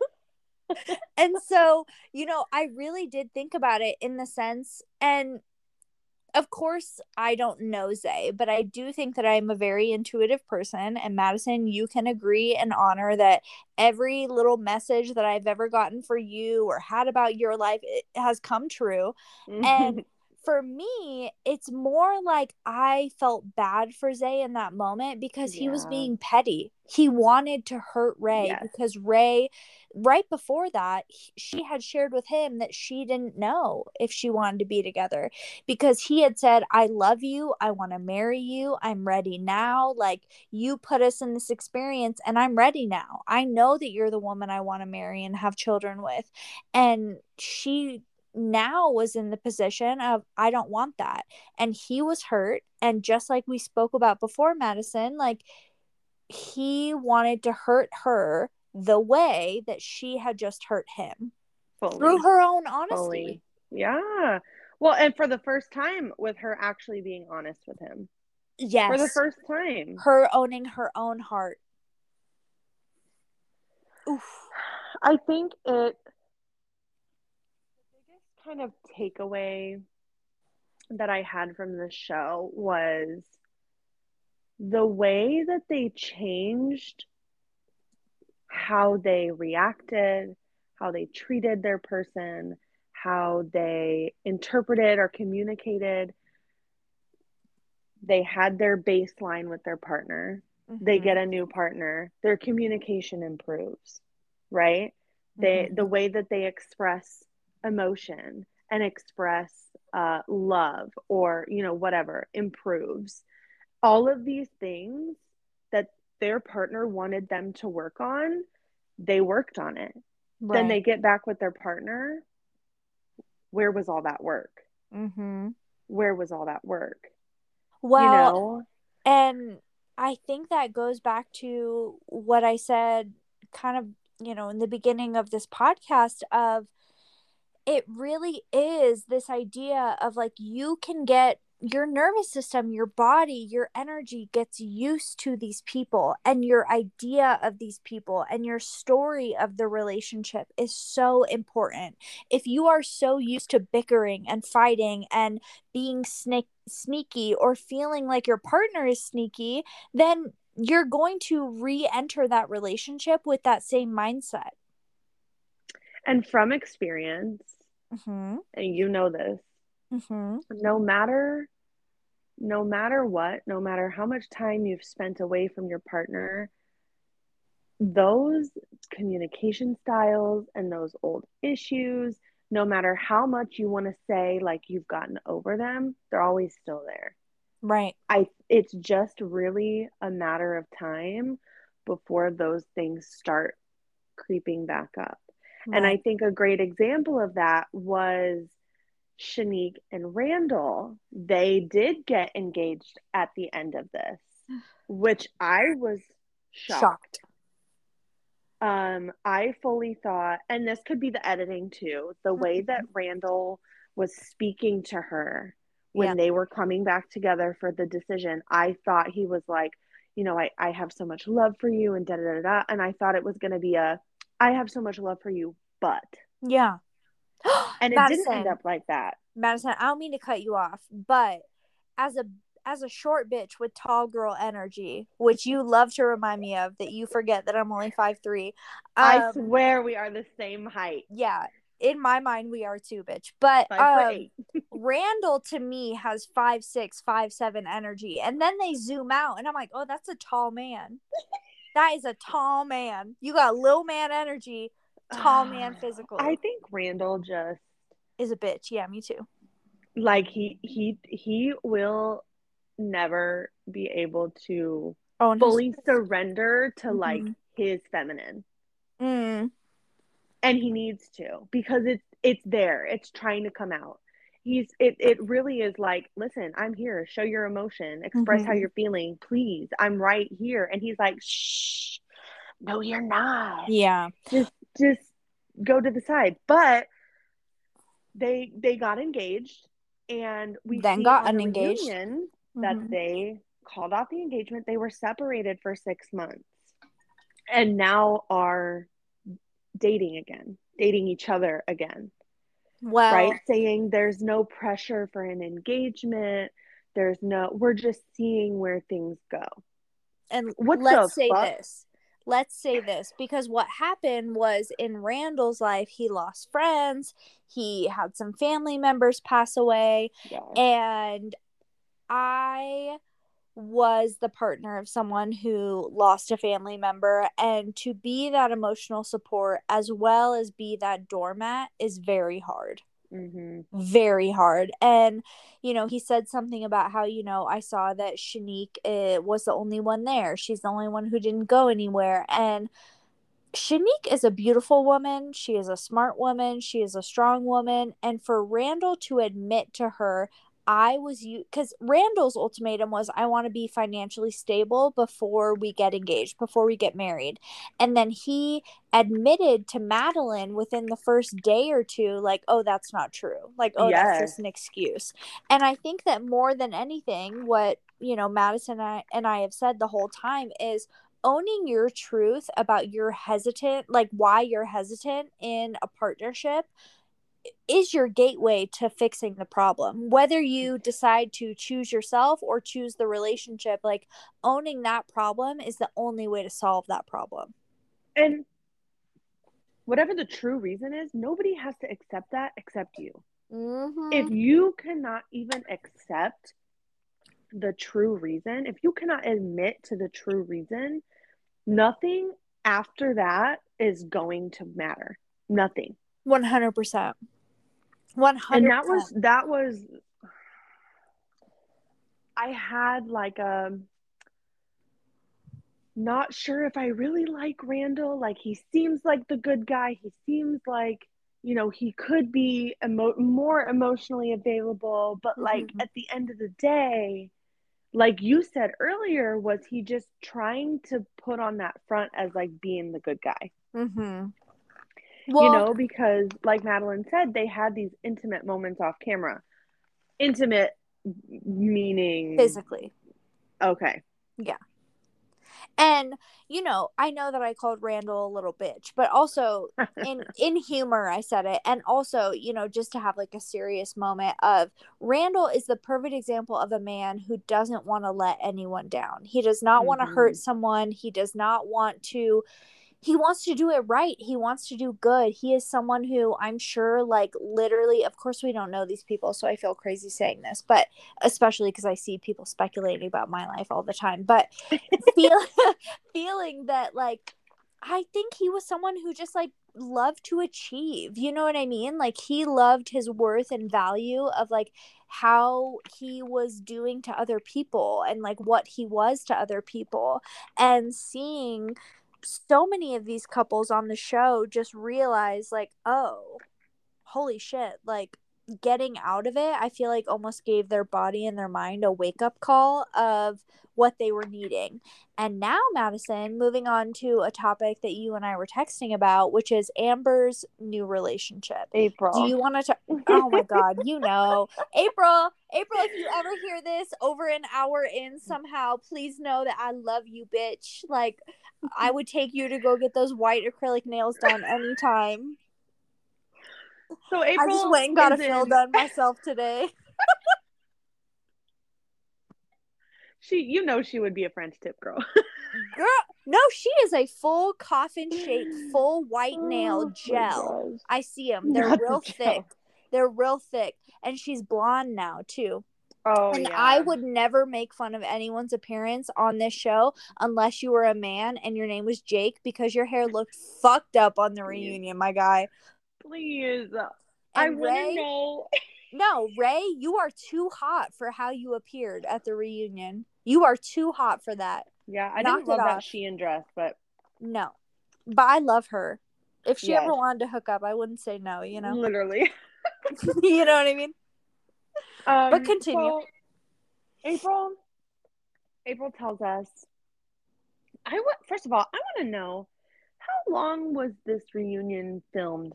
and so, you know, I really did think about it in the sense, and of course, I don't know Zay, but I do think that I'm a very intuitive person. And Madison, you can agree and honor that every little message that I've ever gotten for you or had about your life it has come true. And for me, it's more like I felt bad for Zay in that moment because he was being petty. He wanted to hurt Rae Yes. because Rae, right before that, he- she had shared with him that she didn't know if she wanted to be together because he had said, I love you. I want to marry you. I'm ready now. Like, you put us in this experience and I'm ready now. I know that you're the woman I want to marry and have children with. And she now was in the position of I don't want that. And he was hurt and just like we spoke about before Madison, like he wanted to hurt her the way that she had just hurt him fully. through her own honesty. fully. Yeah. Well, and for the first time with her actually being honest with him. Yes. For the first time. her owning her own heart. Oof. I think it kind of takeaway that I had from the show was the way that they changed how they reacted, how they treated their person, how they interpreted or communicated. They had their baseline with their partner they Mhm. get a new partner their communication improves right they Mhm. the way that they express emotion and express uh, love or you know whatever improves. All of these things that their partner wanted them to work on they worked on it. Then they get back with their partner. Where was all that work? Mhm. where was all that work? Well, you know? And I think that goes back to what I said kind of, you know, in the beginning of this podcast of it really is this idea of like you can get your nervous system, your body, your energy gets used to these people and your idea of these people and your story of the relationship is so important. If you are so used to bickering and fighting and being snake sneaky or feeling like your partner is sneaky, then you're going to re-enter that relationship with that same mindset. and from experience Mhm. and you know this Mhm. no matter no matter what no matter how much time you've spent away from your partner those communication styles and those old issues no matter how much you want to say like you've gotten over them they're always still there Right. i it's just really a matter of time before those things start creeping back up and I think a great example of that was Shanique and Randall. They did get engaged at the end of this, which I was shocked. shocked. Um, I fully thought, and this could be the editing too, the way that Randall was speaking to her when Yeah. they were coming back together for the decision. I thought he was like, you know, I, I have so much love for you and da da da da. And I thought it was going to be a, I have so much love for you, but. Yeah. And it Madison, didn't end up like that. Madison, I don't mean to cut you off, but as a as a short bitch with tall girl energy, which you love to remind me of, that you forget that I'm only five three. I Um, swear we are the same height. yeah, in my mind we are too, bitch. But um. Randall to me has five six, five seven energy, and then they zoom out, and I'm like, oh, that's a tall man. that is a tall man. You got little man energy, tall man physical. I think Randall just is a bitch. Yeah, me too. like he he he will never be able to Oh, fully surrender to like Mhm. his feminine. Mm, And he needs to because it's it's there. It's trying to come out. He's it it really is like, listen, I'm here. Show your emotion. Express how Mhm. you're feeling. Please. I'm right here. And he's like, shh. No, you're not. yeah. just just go to the side but they they got engaged and we Then got the unengaged. reunion that they called off the engagement they were separated for six months and now are dating again dating each other again Well, right saying there's no pressure for an engagement there's no we're just seeing where things go and What let's say fuck? this. let's say this because what happened was in Randall's life, he lost friends, he had some family members pass away, Yeah. and I was the partner of someone who lost a family member and to be that emotional support as well as be that doormat is very hard. Hmm very hard. And you know he said something about how you know i saw that shanique uh, was the only one there. She's the only one who didn't go anywhere. And shanique is a beautiful woman. She is a smart woman. She is a strong woman. And for randall to admit to her i was you because randall's ultimatum was i want to be financially stable before we get engaged before we get married and then he admitted to Madlyn within the first day or two, like, oh, that's not true. Like, oh, that's just an excuse. And I think that more than anything, what, you know, Madison and I, and I have said the whole time is owning your truth about your hesitant, like why you're hesitant in a partnership is your gateway to fixing the problem. Whether you decide to choose yourself or choose the relationship, like owning that problem is the only way to solve that problem. And whatever the true reason is, nobody has to accept that except you. Mm-hmm. If you cannot even accept the true reason, if you cannot admit to the true reason, nothing after that is going to matter. Nothing. One hundred percent. And that was that was I had like a not sure if I really like Randall. Like he seems like the good guy. He seems like you know he could be emo- more emotionally available, but like Mhm. at the end of the day, like you said earlier, was he just trying to put on that front as like being the good guy? Mm-hmm. You know, because like Madlyn said, they had these intimate moments off camera. Intimate meaning physically. Okay. Yeah. And you know, I know that I called Randall a little bitch, but also in in humor I said it. And also, you know, just to have like a serious moment of Randall is the perfect example of a man who doesn't want to let anyone down. He does not want to hurt mm-hmm. someone. He does not want to he wants to do it right. He wants to do good. He is someone who I'm sure, like, literally, of course, we don't know these people, so I feel crazy saying this, but especially because I see people speculating about my life all the time. But feel, feeling that, like, I think he was someone who just, like, loved to achieve. You know what I mean? Like, he loved his worth and value of, like, how he was doing to other people and, like, what he was to other people. And seeing so many of these couples on the show just realize like oh holy shit like getting out of it i feel like almost gave their body and their mind a wake up call of what they were needing. And now madison moving on to a topic that you and i were texting about which is amber's new relationship. April. do you want to talk oh my god you know. April april if you ever hear this over an hour in somehow please know that i love you bitch. Like i would take you to go get those white acrylic nails done anytime. So April i just went and got a fill done myself today. She you know she would be a French tip girl. girl no she is a full coffin shaped full white nail Oh gel. i see them they're Not real gel. thick. They're real thick. And she's blonde now too Oh and yeah. I would never make fun of anyone's appearance on this show unless you were a man and your name was Jake because your hair looked fucked up on the Please. reunion, my guy. please. I And want Rae, to know. no, Rae, you are too hot for how you appeared at the reunion. You are too hot for that. Yeah, I Knock didn't love that. Shein dress, but No, but I love her. If she Yes. ever wanted to hook up, I wouldn't say no. You know, literally. you know what I mean. Um, But continue. so, April. April tells us. I want. First of all, I want to know how long was this reunion filmed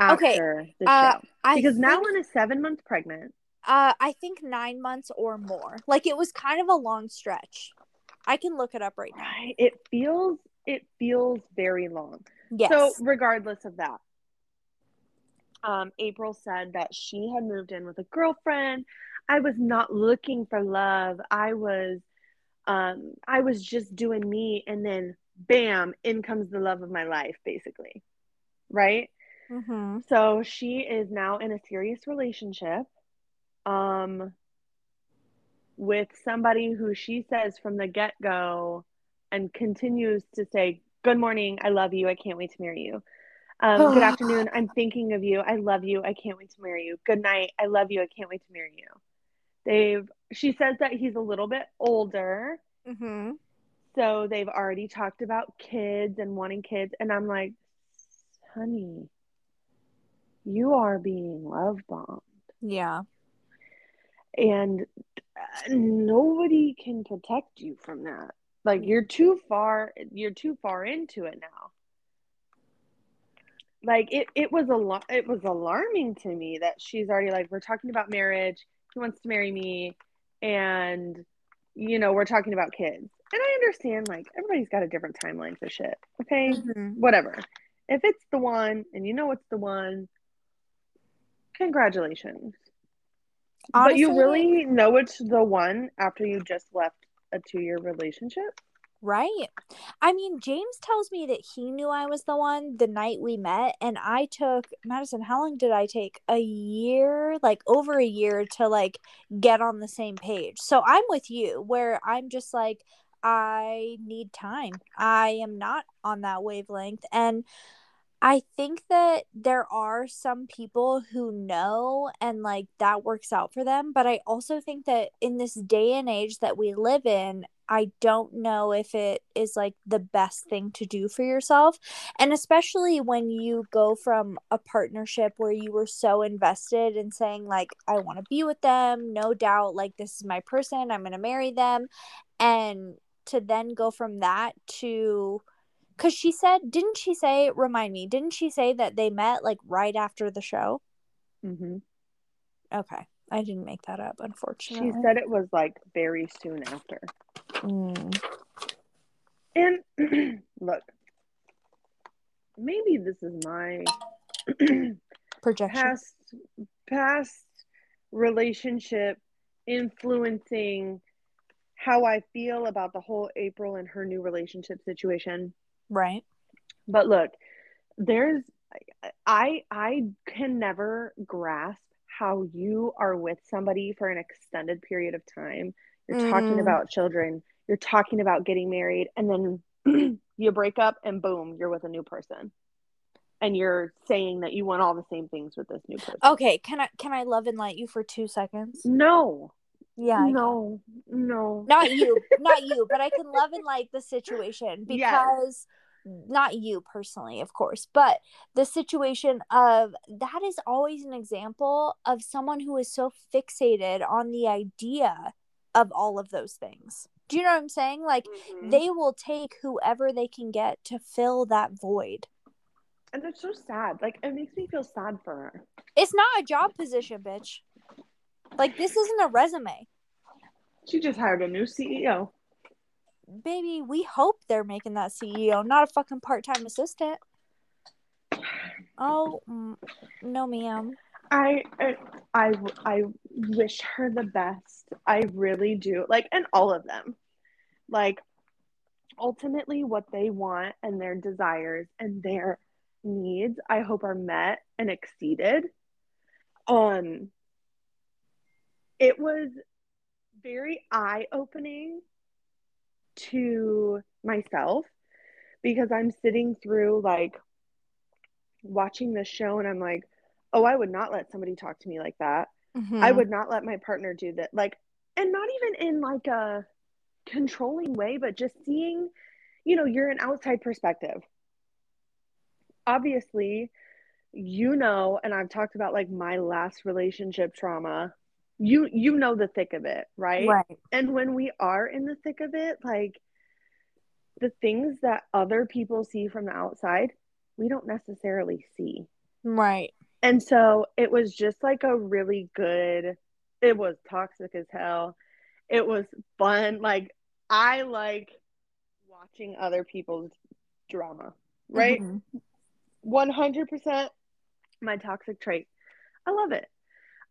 Okay, the uh, show? I Because now think- Lynn is seven months pregnant. Uh, I think nine months or more. Like it was kind of a long stretch. I can look it up right now. Right? It feels. It feels very long. Yes. So, regardless of that, um, April said that she had moved in with a girlfriend. I was not looking for love. I was, um, I was just doing me. And then bam, in comes the love of my life, basically. Right? Mm-hmm. So she is now in a serious relationship um with somebody who she says from the get-go and continues to say, Good morning, I love you, I can't wait to marry you. Um, good afternoon, I'm thinking of you, I love you, I can't wait to marry you. Good night, I love you, I can't wait to marry you. They've she says that he's a little bit older. Mm-hmm. So they've already talked about kids and wanting kids. And I'm like, honey, you are being love bombed. Yeah. And uh, nobody can protect you from that. Like you're too far you're too far into it now. Like it it was a lot it was alarming to me that she's already like we're talking about marriage, he wants to marry me and you know, we're talking about kids. And I understand like everybody's got a different timeline for shit. Okay? Mm-hmm. Whatever. If it's the one and you know it's the one, congratulations. but you really know it's the one after you just left a two year relationship? Right. I mean, James tells me that he knew I was the one the night we met, and I took Madison. How long did I take? A year, like over a year, to like get on the same page. So I'm with you, where I'm just like, I need time. I am not on that wavelength, and I think that there are some people who know and like that works out for them. But I also think that in this day and age that we live in, I don't know if it is like the best thing to do for yourself. And especially when you go from a partnership where you were so invested in saying, like, I want to be with them, no doubt, like, this is my person, I'm going to marry them. And to then go from that to because she said didn't she say remind me didn't she say that they met like right after the show Mm-hmm. okay i didn't make that up unfortunately. She said it was like very soon after. Mm, And look, maybe this is my projection past past relationship influencing how I feel about the whole April and her new relationship situation. right But look, there's I I can never grasp how you are with somebody for an extended period of time. You're talking Mm. about children, you're talking about getting married, and then you break up and boom, you're with a new person. And you're saying that you want all the same things with this new person. okay can i can i love and light you for two seconds No. yeah I can. no. No. not you not you but i can love and like the situation Yes. Not you personally of course but the situation of that is always an example of someone who is so fixated on the idea of all of those things do you know what i'm saying like Mhm. they will take whoever they can get to fill that void and it's so sad. Like it makes me feel sad for her. it's not a job position bitch like this isn't a resume She just hired a new CEO. baby we hope they're making that ceo not a fucking part-time assistant oh no ma'am I, I I I wish her the best. I really do. Like and all of them. Like ultimately what they want and their desires and their needs I hope are met and exceeded. Um it was very eye-opening to myself because I'm sitting through like watching this show and I'm like, oh, I would not let somebody talk to me like that. I Mm-hmm. would not let my partner do that. Like, and not even in like a controlling way, but just seeing, you know, you're an outside perspective. Obviously, you know, and I've talked about like my last relationship trauma. You you know the thick of it, right? right And when we are in the thick of it, like the things that other people see from the outside, we don't necessarily see. right And so it was just like a really good, it was toxic as hell. It was fun. Like, I like watching other people's drama, right? Mhm. 100% my toxic trait. I love it.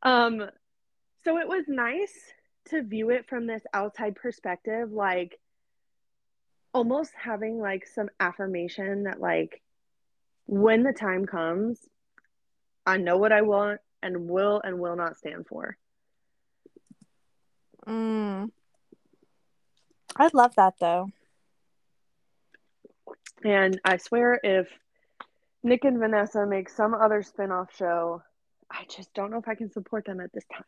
Um, so it was nice to view it from this outside perspective. Like, almost having like some affirmation that like when the time comes, I know what I want and will and will not stand for. Mm. I love that though. And I swear if Nick and Vanessa make some other spin-off show, I just don't know if I can support them at this time.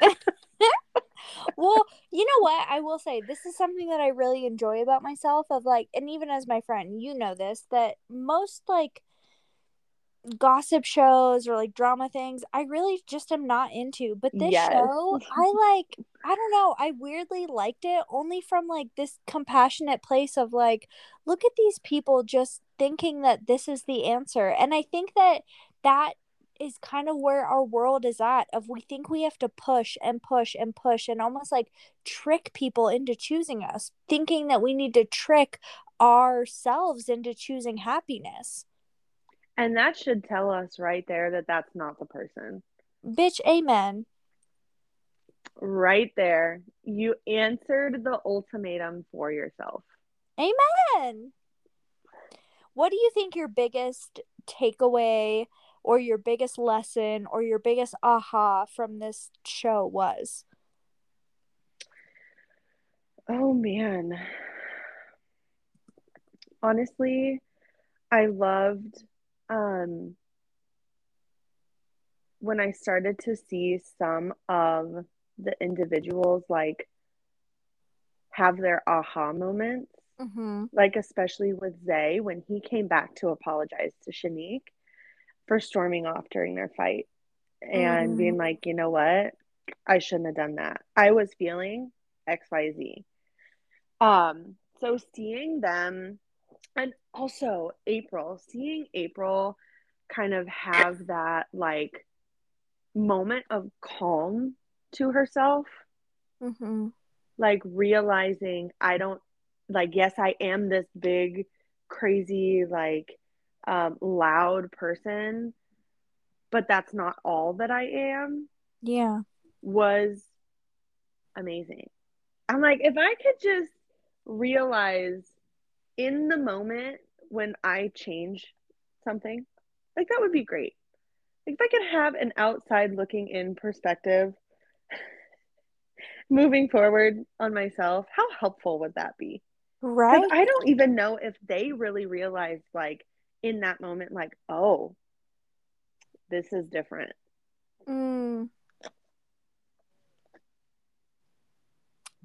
well, you know what? I will say this is something that I really enjoy about myself of like and even as my friend, you know this that most like gossip shows or like drama things I really just am not into. But this Yes. show, I like I don't know, I weirdly liked it only from like this compassionate place of like look at these people just thinking that this is the answer. And I think that that is kind of where our world is at of we think we have to push and push and push and almost like trick people into choosing us thinking that we need to trick ourselves into choosing happiness And that should tell us right there that that's not the person. bitch amen Right there. You answered the ultimatum for yourself. amen what do you think your biggest takeaway or your biggest lesson or your biggest aha from this show was Oh man. Honestly, I loved um when I started to see some of the individuals like have their aha moments, mm-hmm. like especially with Zay when he came back to apologize to Shanique for storming off during their fight and Mhm. being like, you know what? I shouldn't have done that. I was feeling XYZ. Um, so seeing them and also April, seeing April kind of have that like moment of calm to herself, Mm-hmm. like realizing I don't like yes, I am this big crazy like um loud person, but that's not all that I am yeah was amazing. I'm like, if I could just realize in the moment when I change something, like that would be great. Like if I could have an outside looking in perspective moving forward on myself, how helpful would that be? Right I don't even know if they really realized, like, in that moment, like, oh, this is different. Mm.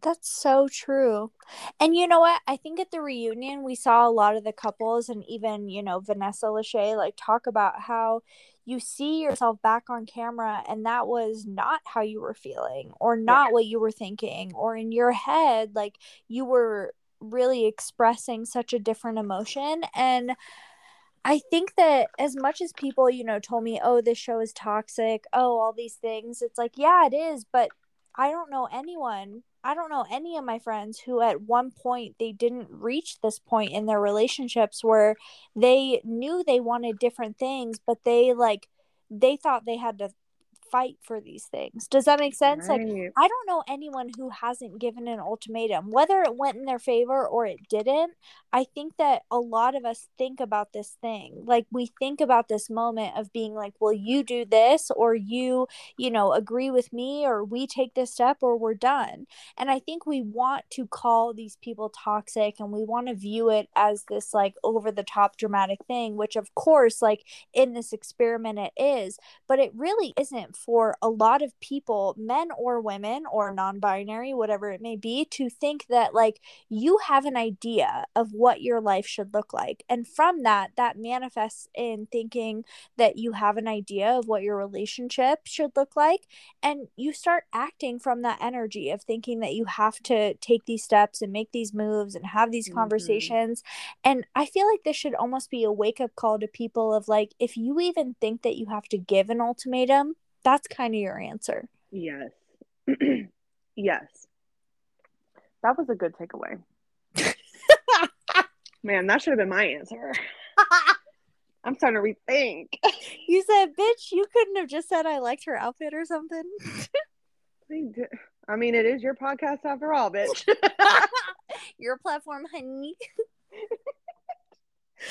That's so true. And you know what? I think at the reunion, we saw a lot of the couples and even, you know, Vanessa Lachey like talk about how you see yourself back on camera and that was not how you were feeling or not what you were thinking or in your head, like you were really expressing such a different emotion. And I think that as much as people, you know, told me, oh, this show is toxic, oh, all these things, it's like, yeah, it is. But I don't know anyone, I don't know any of my friends who at one point they didn't reach this point in their relationships where they knew they wanted different things, but they like, they thought they had to fight for these things. Does that make sense? Like, I don't know anyone who hasn't given an ultimatum, whether it went in their favor or it didn't. I think that a lot of us think about this thing. Like, we think about this moment of being like, well, you do this, or you, you know, agree with me, or we take this step, or we're done. And I think we want to call these people toxic and we want to view it as this like over the top dramatic thing, which, of course, like in this experiment, it is but it really isn't for a lot of people, men or women or non binary, whatever it may be, to think that like you have an idea of what your life should look like. And from that, that manifests in thinking that you have an idea of what your relationship should look like. And you start acting from that energy of thinking that you have to take these steps and make these moves and have these Mhm. conversations. And I feel like this should almost be a wake up call to people of like, if you even think that you have to give an ultimatum, that's kind of your answer. Yes. yes. That was a good takeaway. Man, that should have been my answer. I'm starting to rethink. you said, bitch, you couldn't have just said I liked her outfit or something. I mean, it is your podcast after all, bitch. your platform, honey.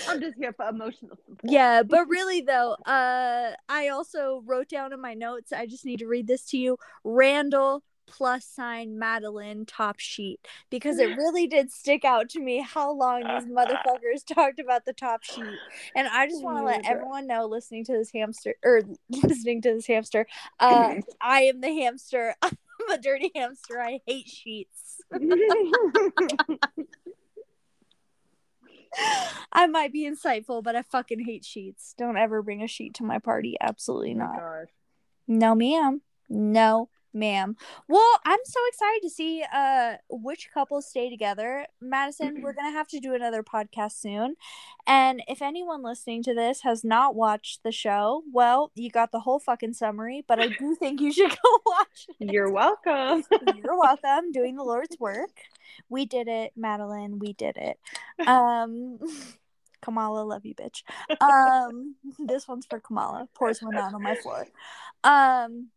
I'm just here for emotional support. Yeah, but really though, uh I also wrote down in my notes, I just need to read this to you. Randall plus sign Madlyn top sheet because it really did stick out to me how long these motherfuckers talked about the top sheet. And I just want to let everyone know listening to this hamster or listening to this hamster, uh I am the hamster. I'm a dirty hamster. I hate sheets. I might be insightful, but I fucking hate sheets. Don't ever bring a sheet to my party. Absolutely Oh my not. gosh. No, ma'am. No, ma'am. Well, I'm so excited to see uh which couples stay together. Madison, we're gonna have to do another podcast soon. And if anyone listening to this has not watched the show, well, you got the whole fucking summary, but I do think you should go watch it. You're welcome. You're welcome. Doing the Lord's work. We did it, Madeline. We did it. Um Kamala, love you, bitch. Um, this one's for Kamala. Pours one out on my floor. Um,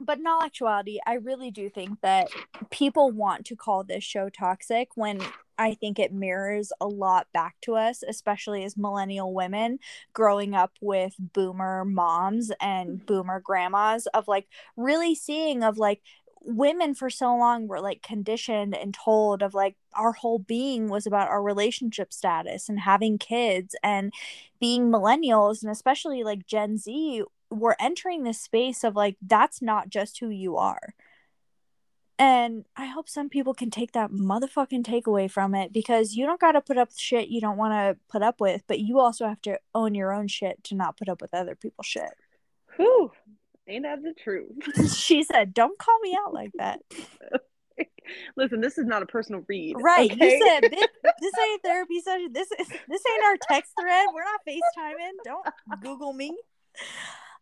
but in all actuality, I really do think that people want to call this show toxic when I think it mirrors a lot back to us, especially as millennial women growing up with boomer moms and boomer grandmas, of like really seeing of like women for so long were like conditioned and told of like our whole being was about our relationship status and having kids and being millennials and especially like Gen Z we're entering this space of like that's not just who you are. And I hope some people can take that motherfucking takeaway from it because you don't got to put up shit you don't want to put up with, but you also have to own your own shit to not put up with other people's shit. Whew. Ain't that the truth? she said, "Don't call me out like that." Listen, this is not a personal read. Right. okay? You said this, this ain't therapy session. This is this ain't our text thread. We're not FaceTiming. Don't Google me.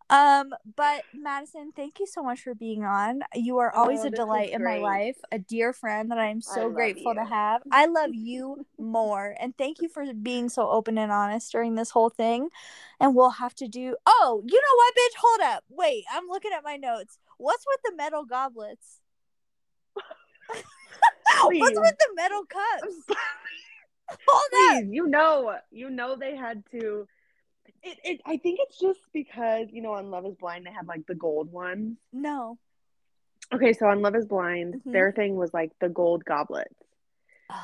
Um, but Madison, thank you so much for being on. You are always Oh, a delight in my life, a dear friend that I am so love grateful to have. I love you more, and thank you for being so open and honest during this whole thing. And we'll have to do. Oh, you know what, bitch? Hold up. Wait, I'm looking at my notes. What's with the metal goblets? What's with the metal cups? Hold up. You know, you know they had to. It, it, I think it's just because you know on Love Is Blind they had like the gold ones. No. Okay, so on Love Is Blind, Mhm. their thing was like the gold goblets.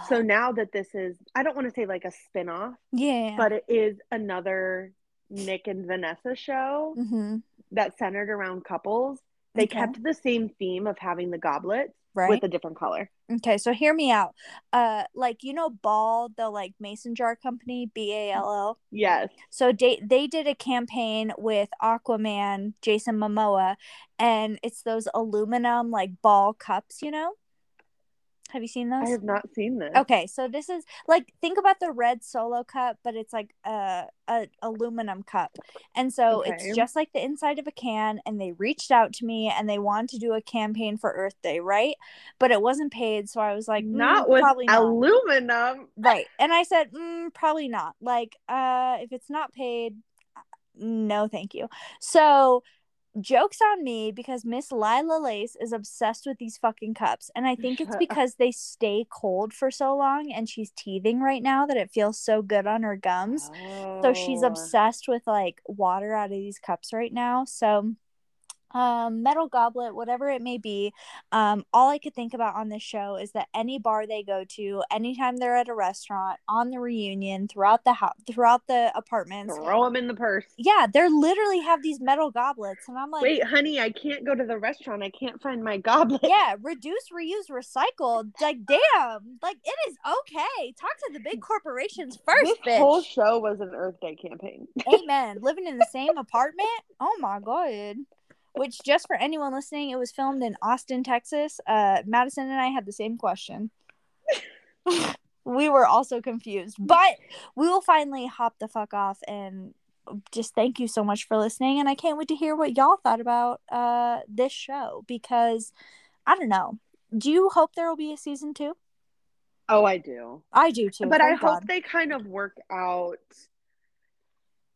So now that this is, I don't want to say like a spin off, yeah. but it is another Nick and Vanessa show mm-hmm. that's centered around couples. They Okay. kept the same theme of having the goblets right. with a different color. Okay, so hear me out. Uh, like you know, Ball, the like mason jar company, B A L L. Yes. So they they did a campaign with Aquaman, Jason Momoa, and it's those aluminum like ball cups. You know, have you seen those? I have not seen this. Okay, so this is like think about the red solo cup, but it's like a, a aluminum cup, and so Okay. it's just like the inside of a can. And they reached out to me and they wanted to do a campaign for Earth Day, right? But it wasn't paid, so I was like, Not "Mm, with probably not. aluminum. right? And I said, mm, probably not. Like, uh, if it's not paid, no, thank you. So jokes on me because Miss Lila Lace is obsessed with these fucking cups. And I think it's because they stay cold for so long and she's teething right now that it feels so good on her gums. So she's Oh. obsessed with like water out of these cups right now. So um metal goblet whatever it may be um all i could think about on this show is that any bar they go to anytime they're at a restaurant on the reunion throughout the house throughout the apartments Throw them in the purse. yeah they're literally have these metal goblets and i'm like Wait, honey, I can't go to the restaurant. I can't find my goblet. yeah reduce reuse recycle like damn like it is okay talk to the big corporations first this bitch whole show was an Earth Day campaign. Amen. Living in the same apartment? Oh my god. Which just for anyone listening, it was filmed in Austin, Texas. Uh Madison and I had the same question. we were also confused. But we will finally hop the fuck off and just thank you so much for listening and I can't wait to hear what y'all thought about uh this show because I don't know. Do you hope there will be a season 2? Oh, I do. I do too. but I thank hope they kind of work out.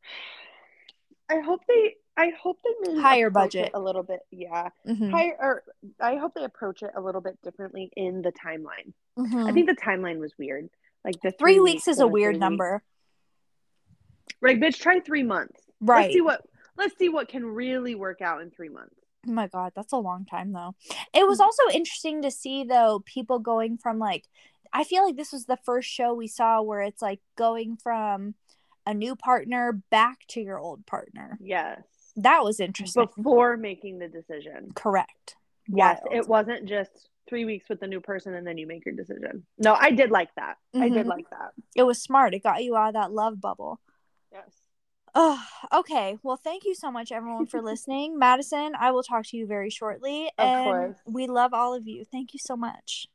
I hope they. I hope they maybe Higher budget. a little bit. Yeah, Mhm. higher. Or I hope they approach it a little bit differently in the timeline. I Mhm. think the timeline was weird. Like the three weeks is a weird three weeks. number, Like, bitch, try three months. right? Let's see what. Let's see what can really work out in three months. Oh my god, that's a long time though. It was also interesting to see though people going from like I feel like this was the first show we saw where it's like going from a new partner back to your old partner. Yes. That was interesting. Before making the decision. Correct. Yes, it wasn't just three weeks with the new person and then you make your decision. No, I did like that. I did Mhm. like that. It was smart. It got you out of that love bubble. Yes. Oh, okay. Well, thank you so much, everyone, for listening. Madison, I will talk to you very shortly. Of and course. We love all of you. Thank you so much.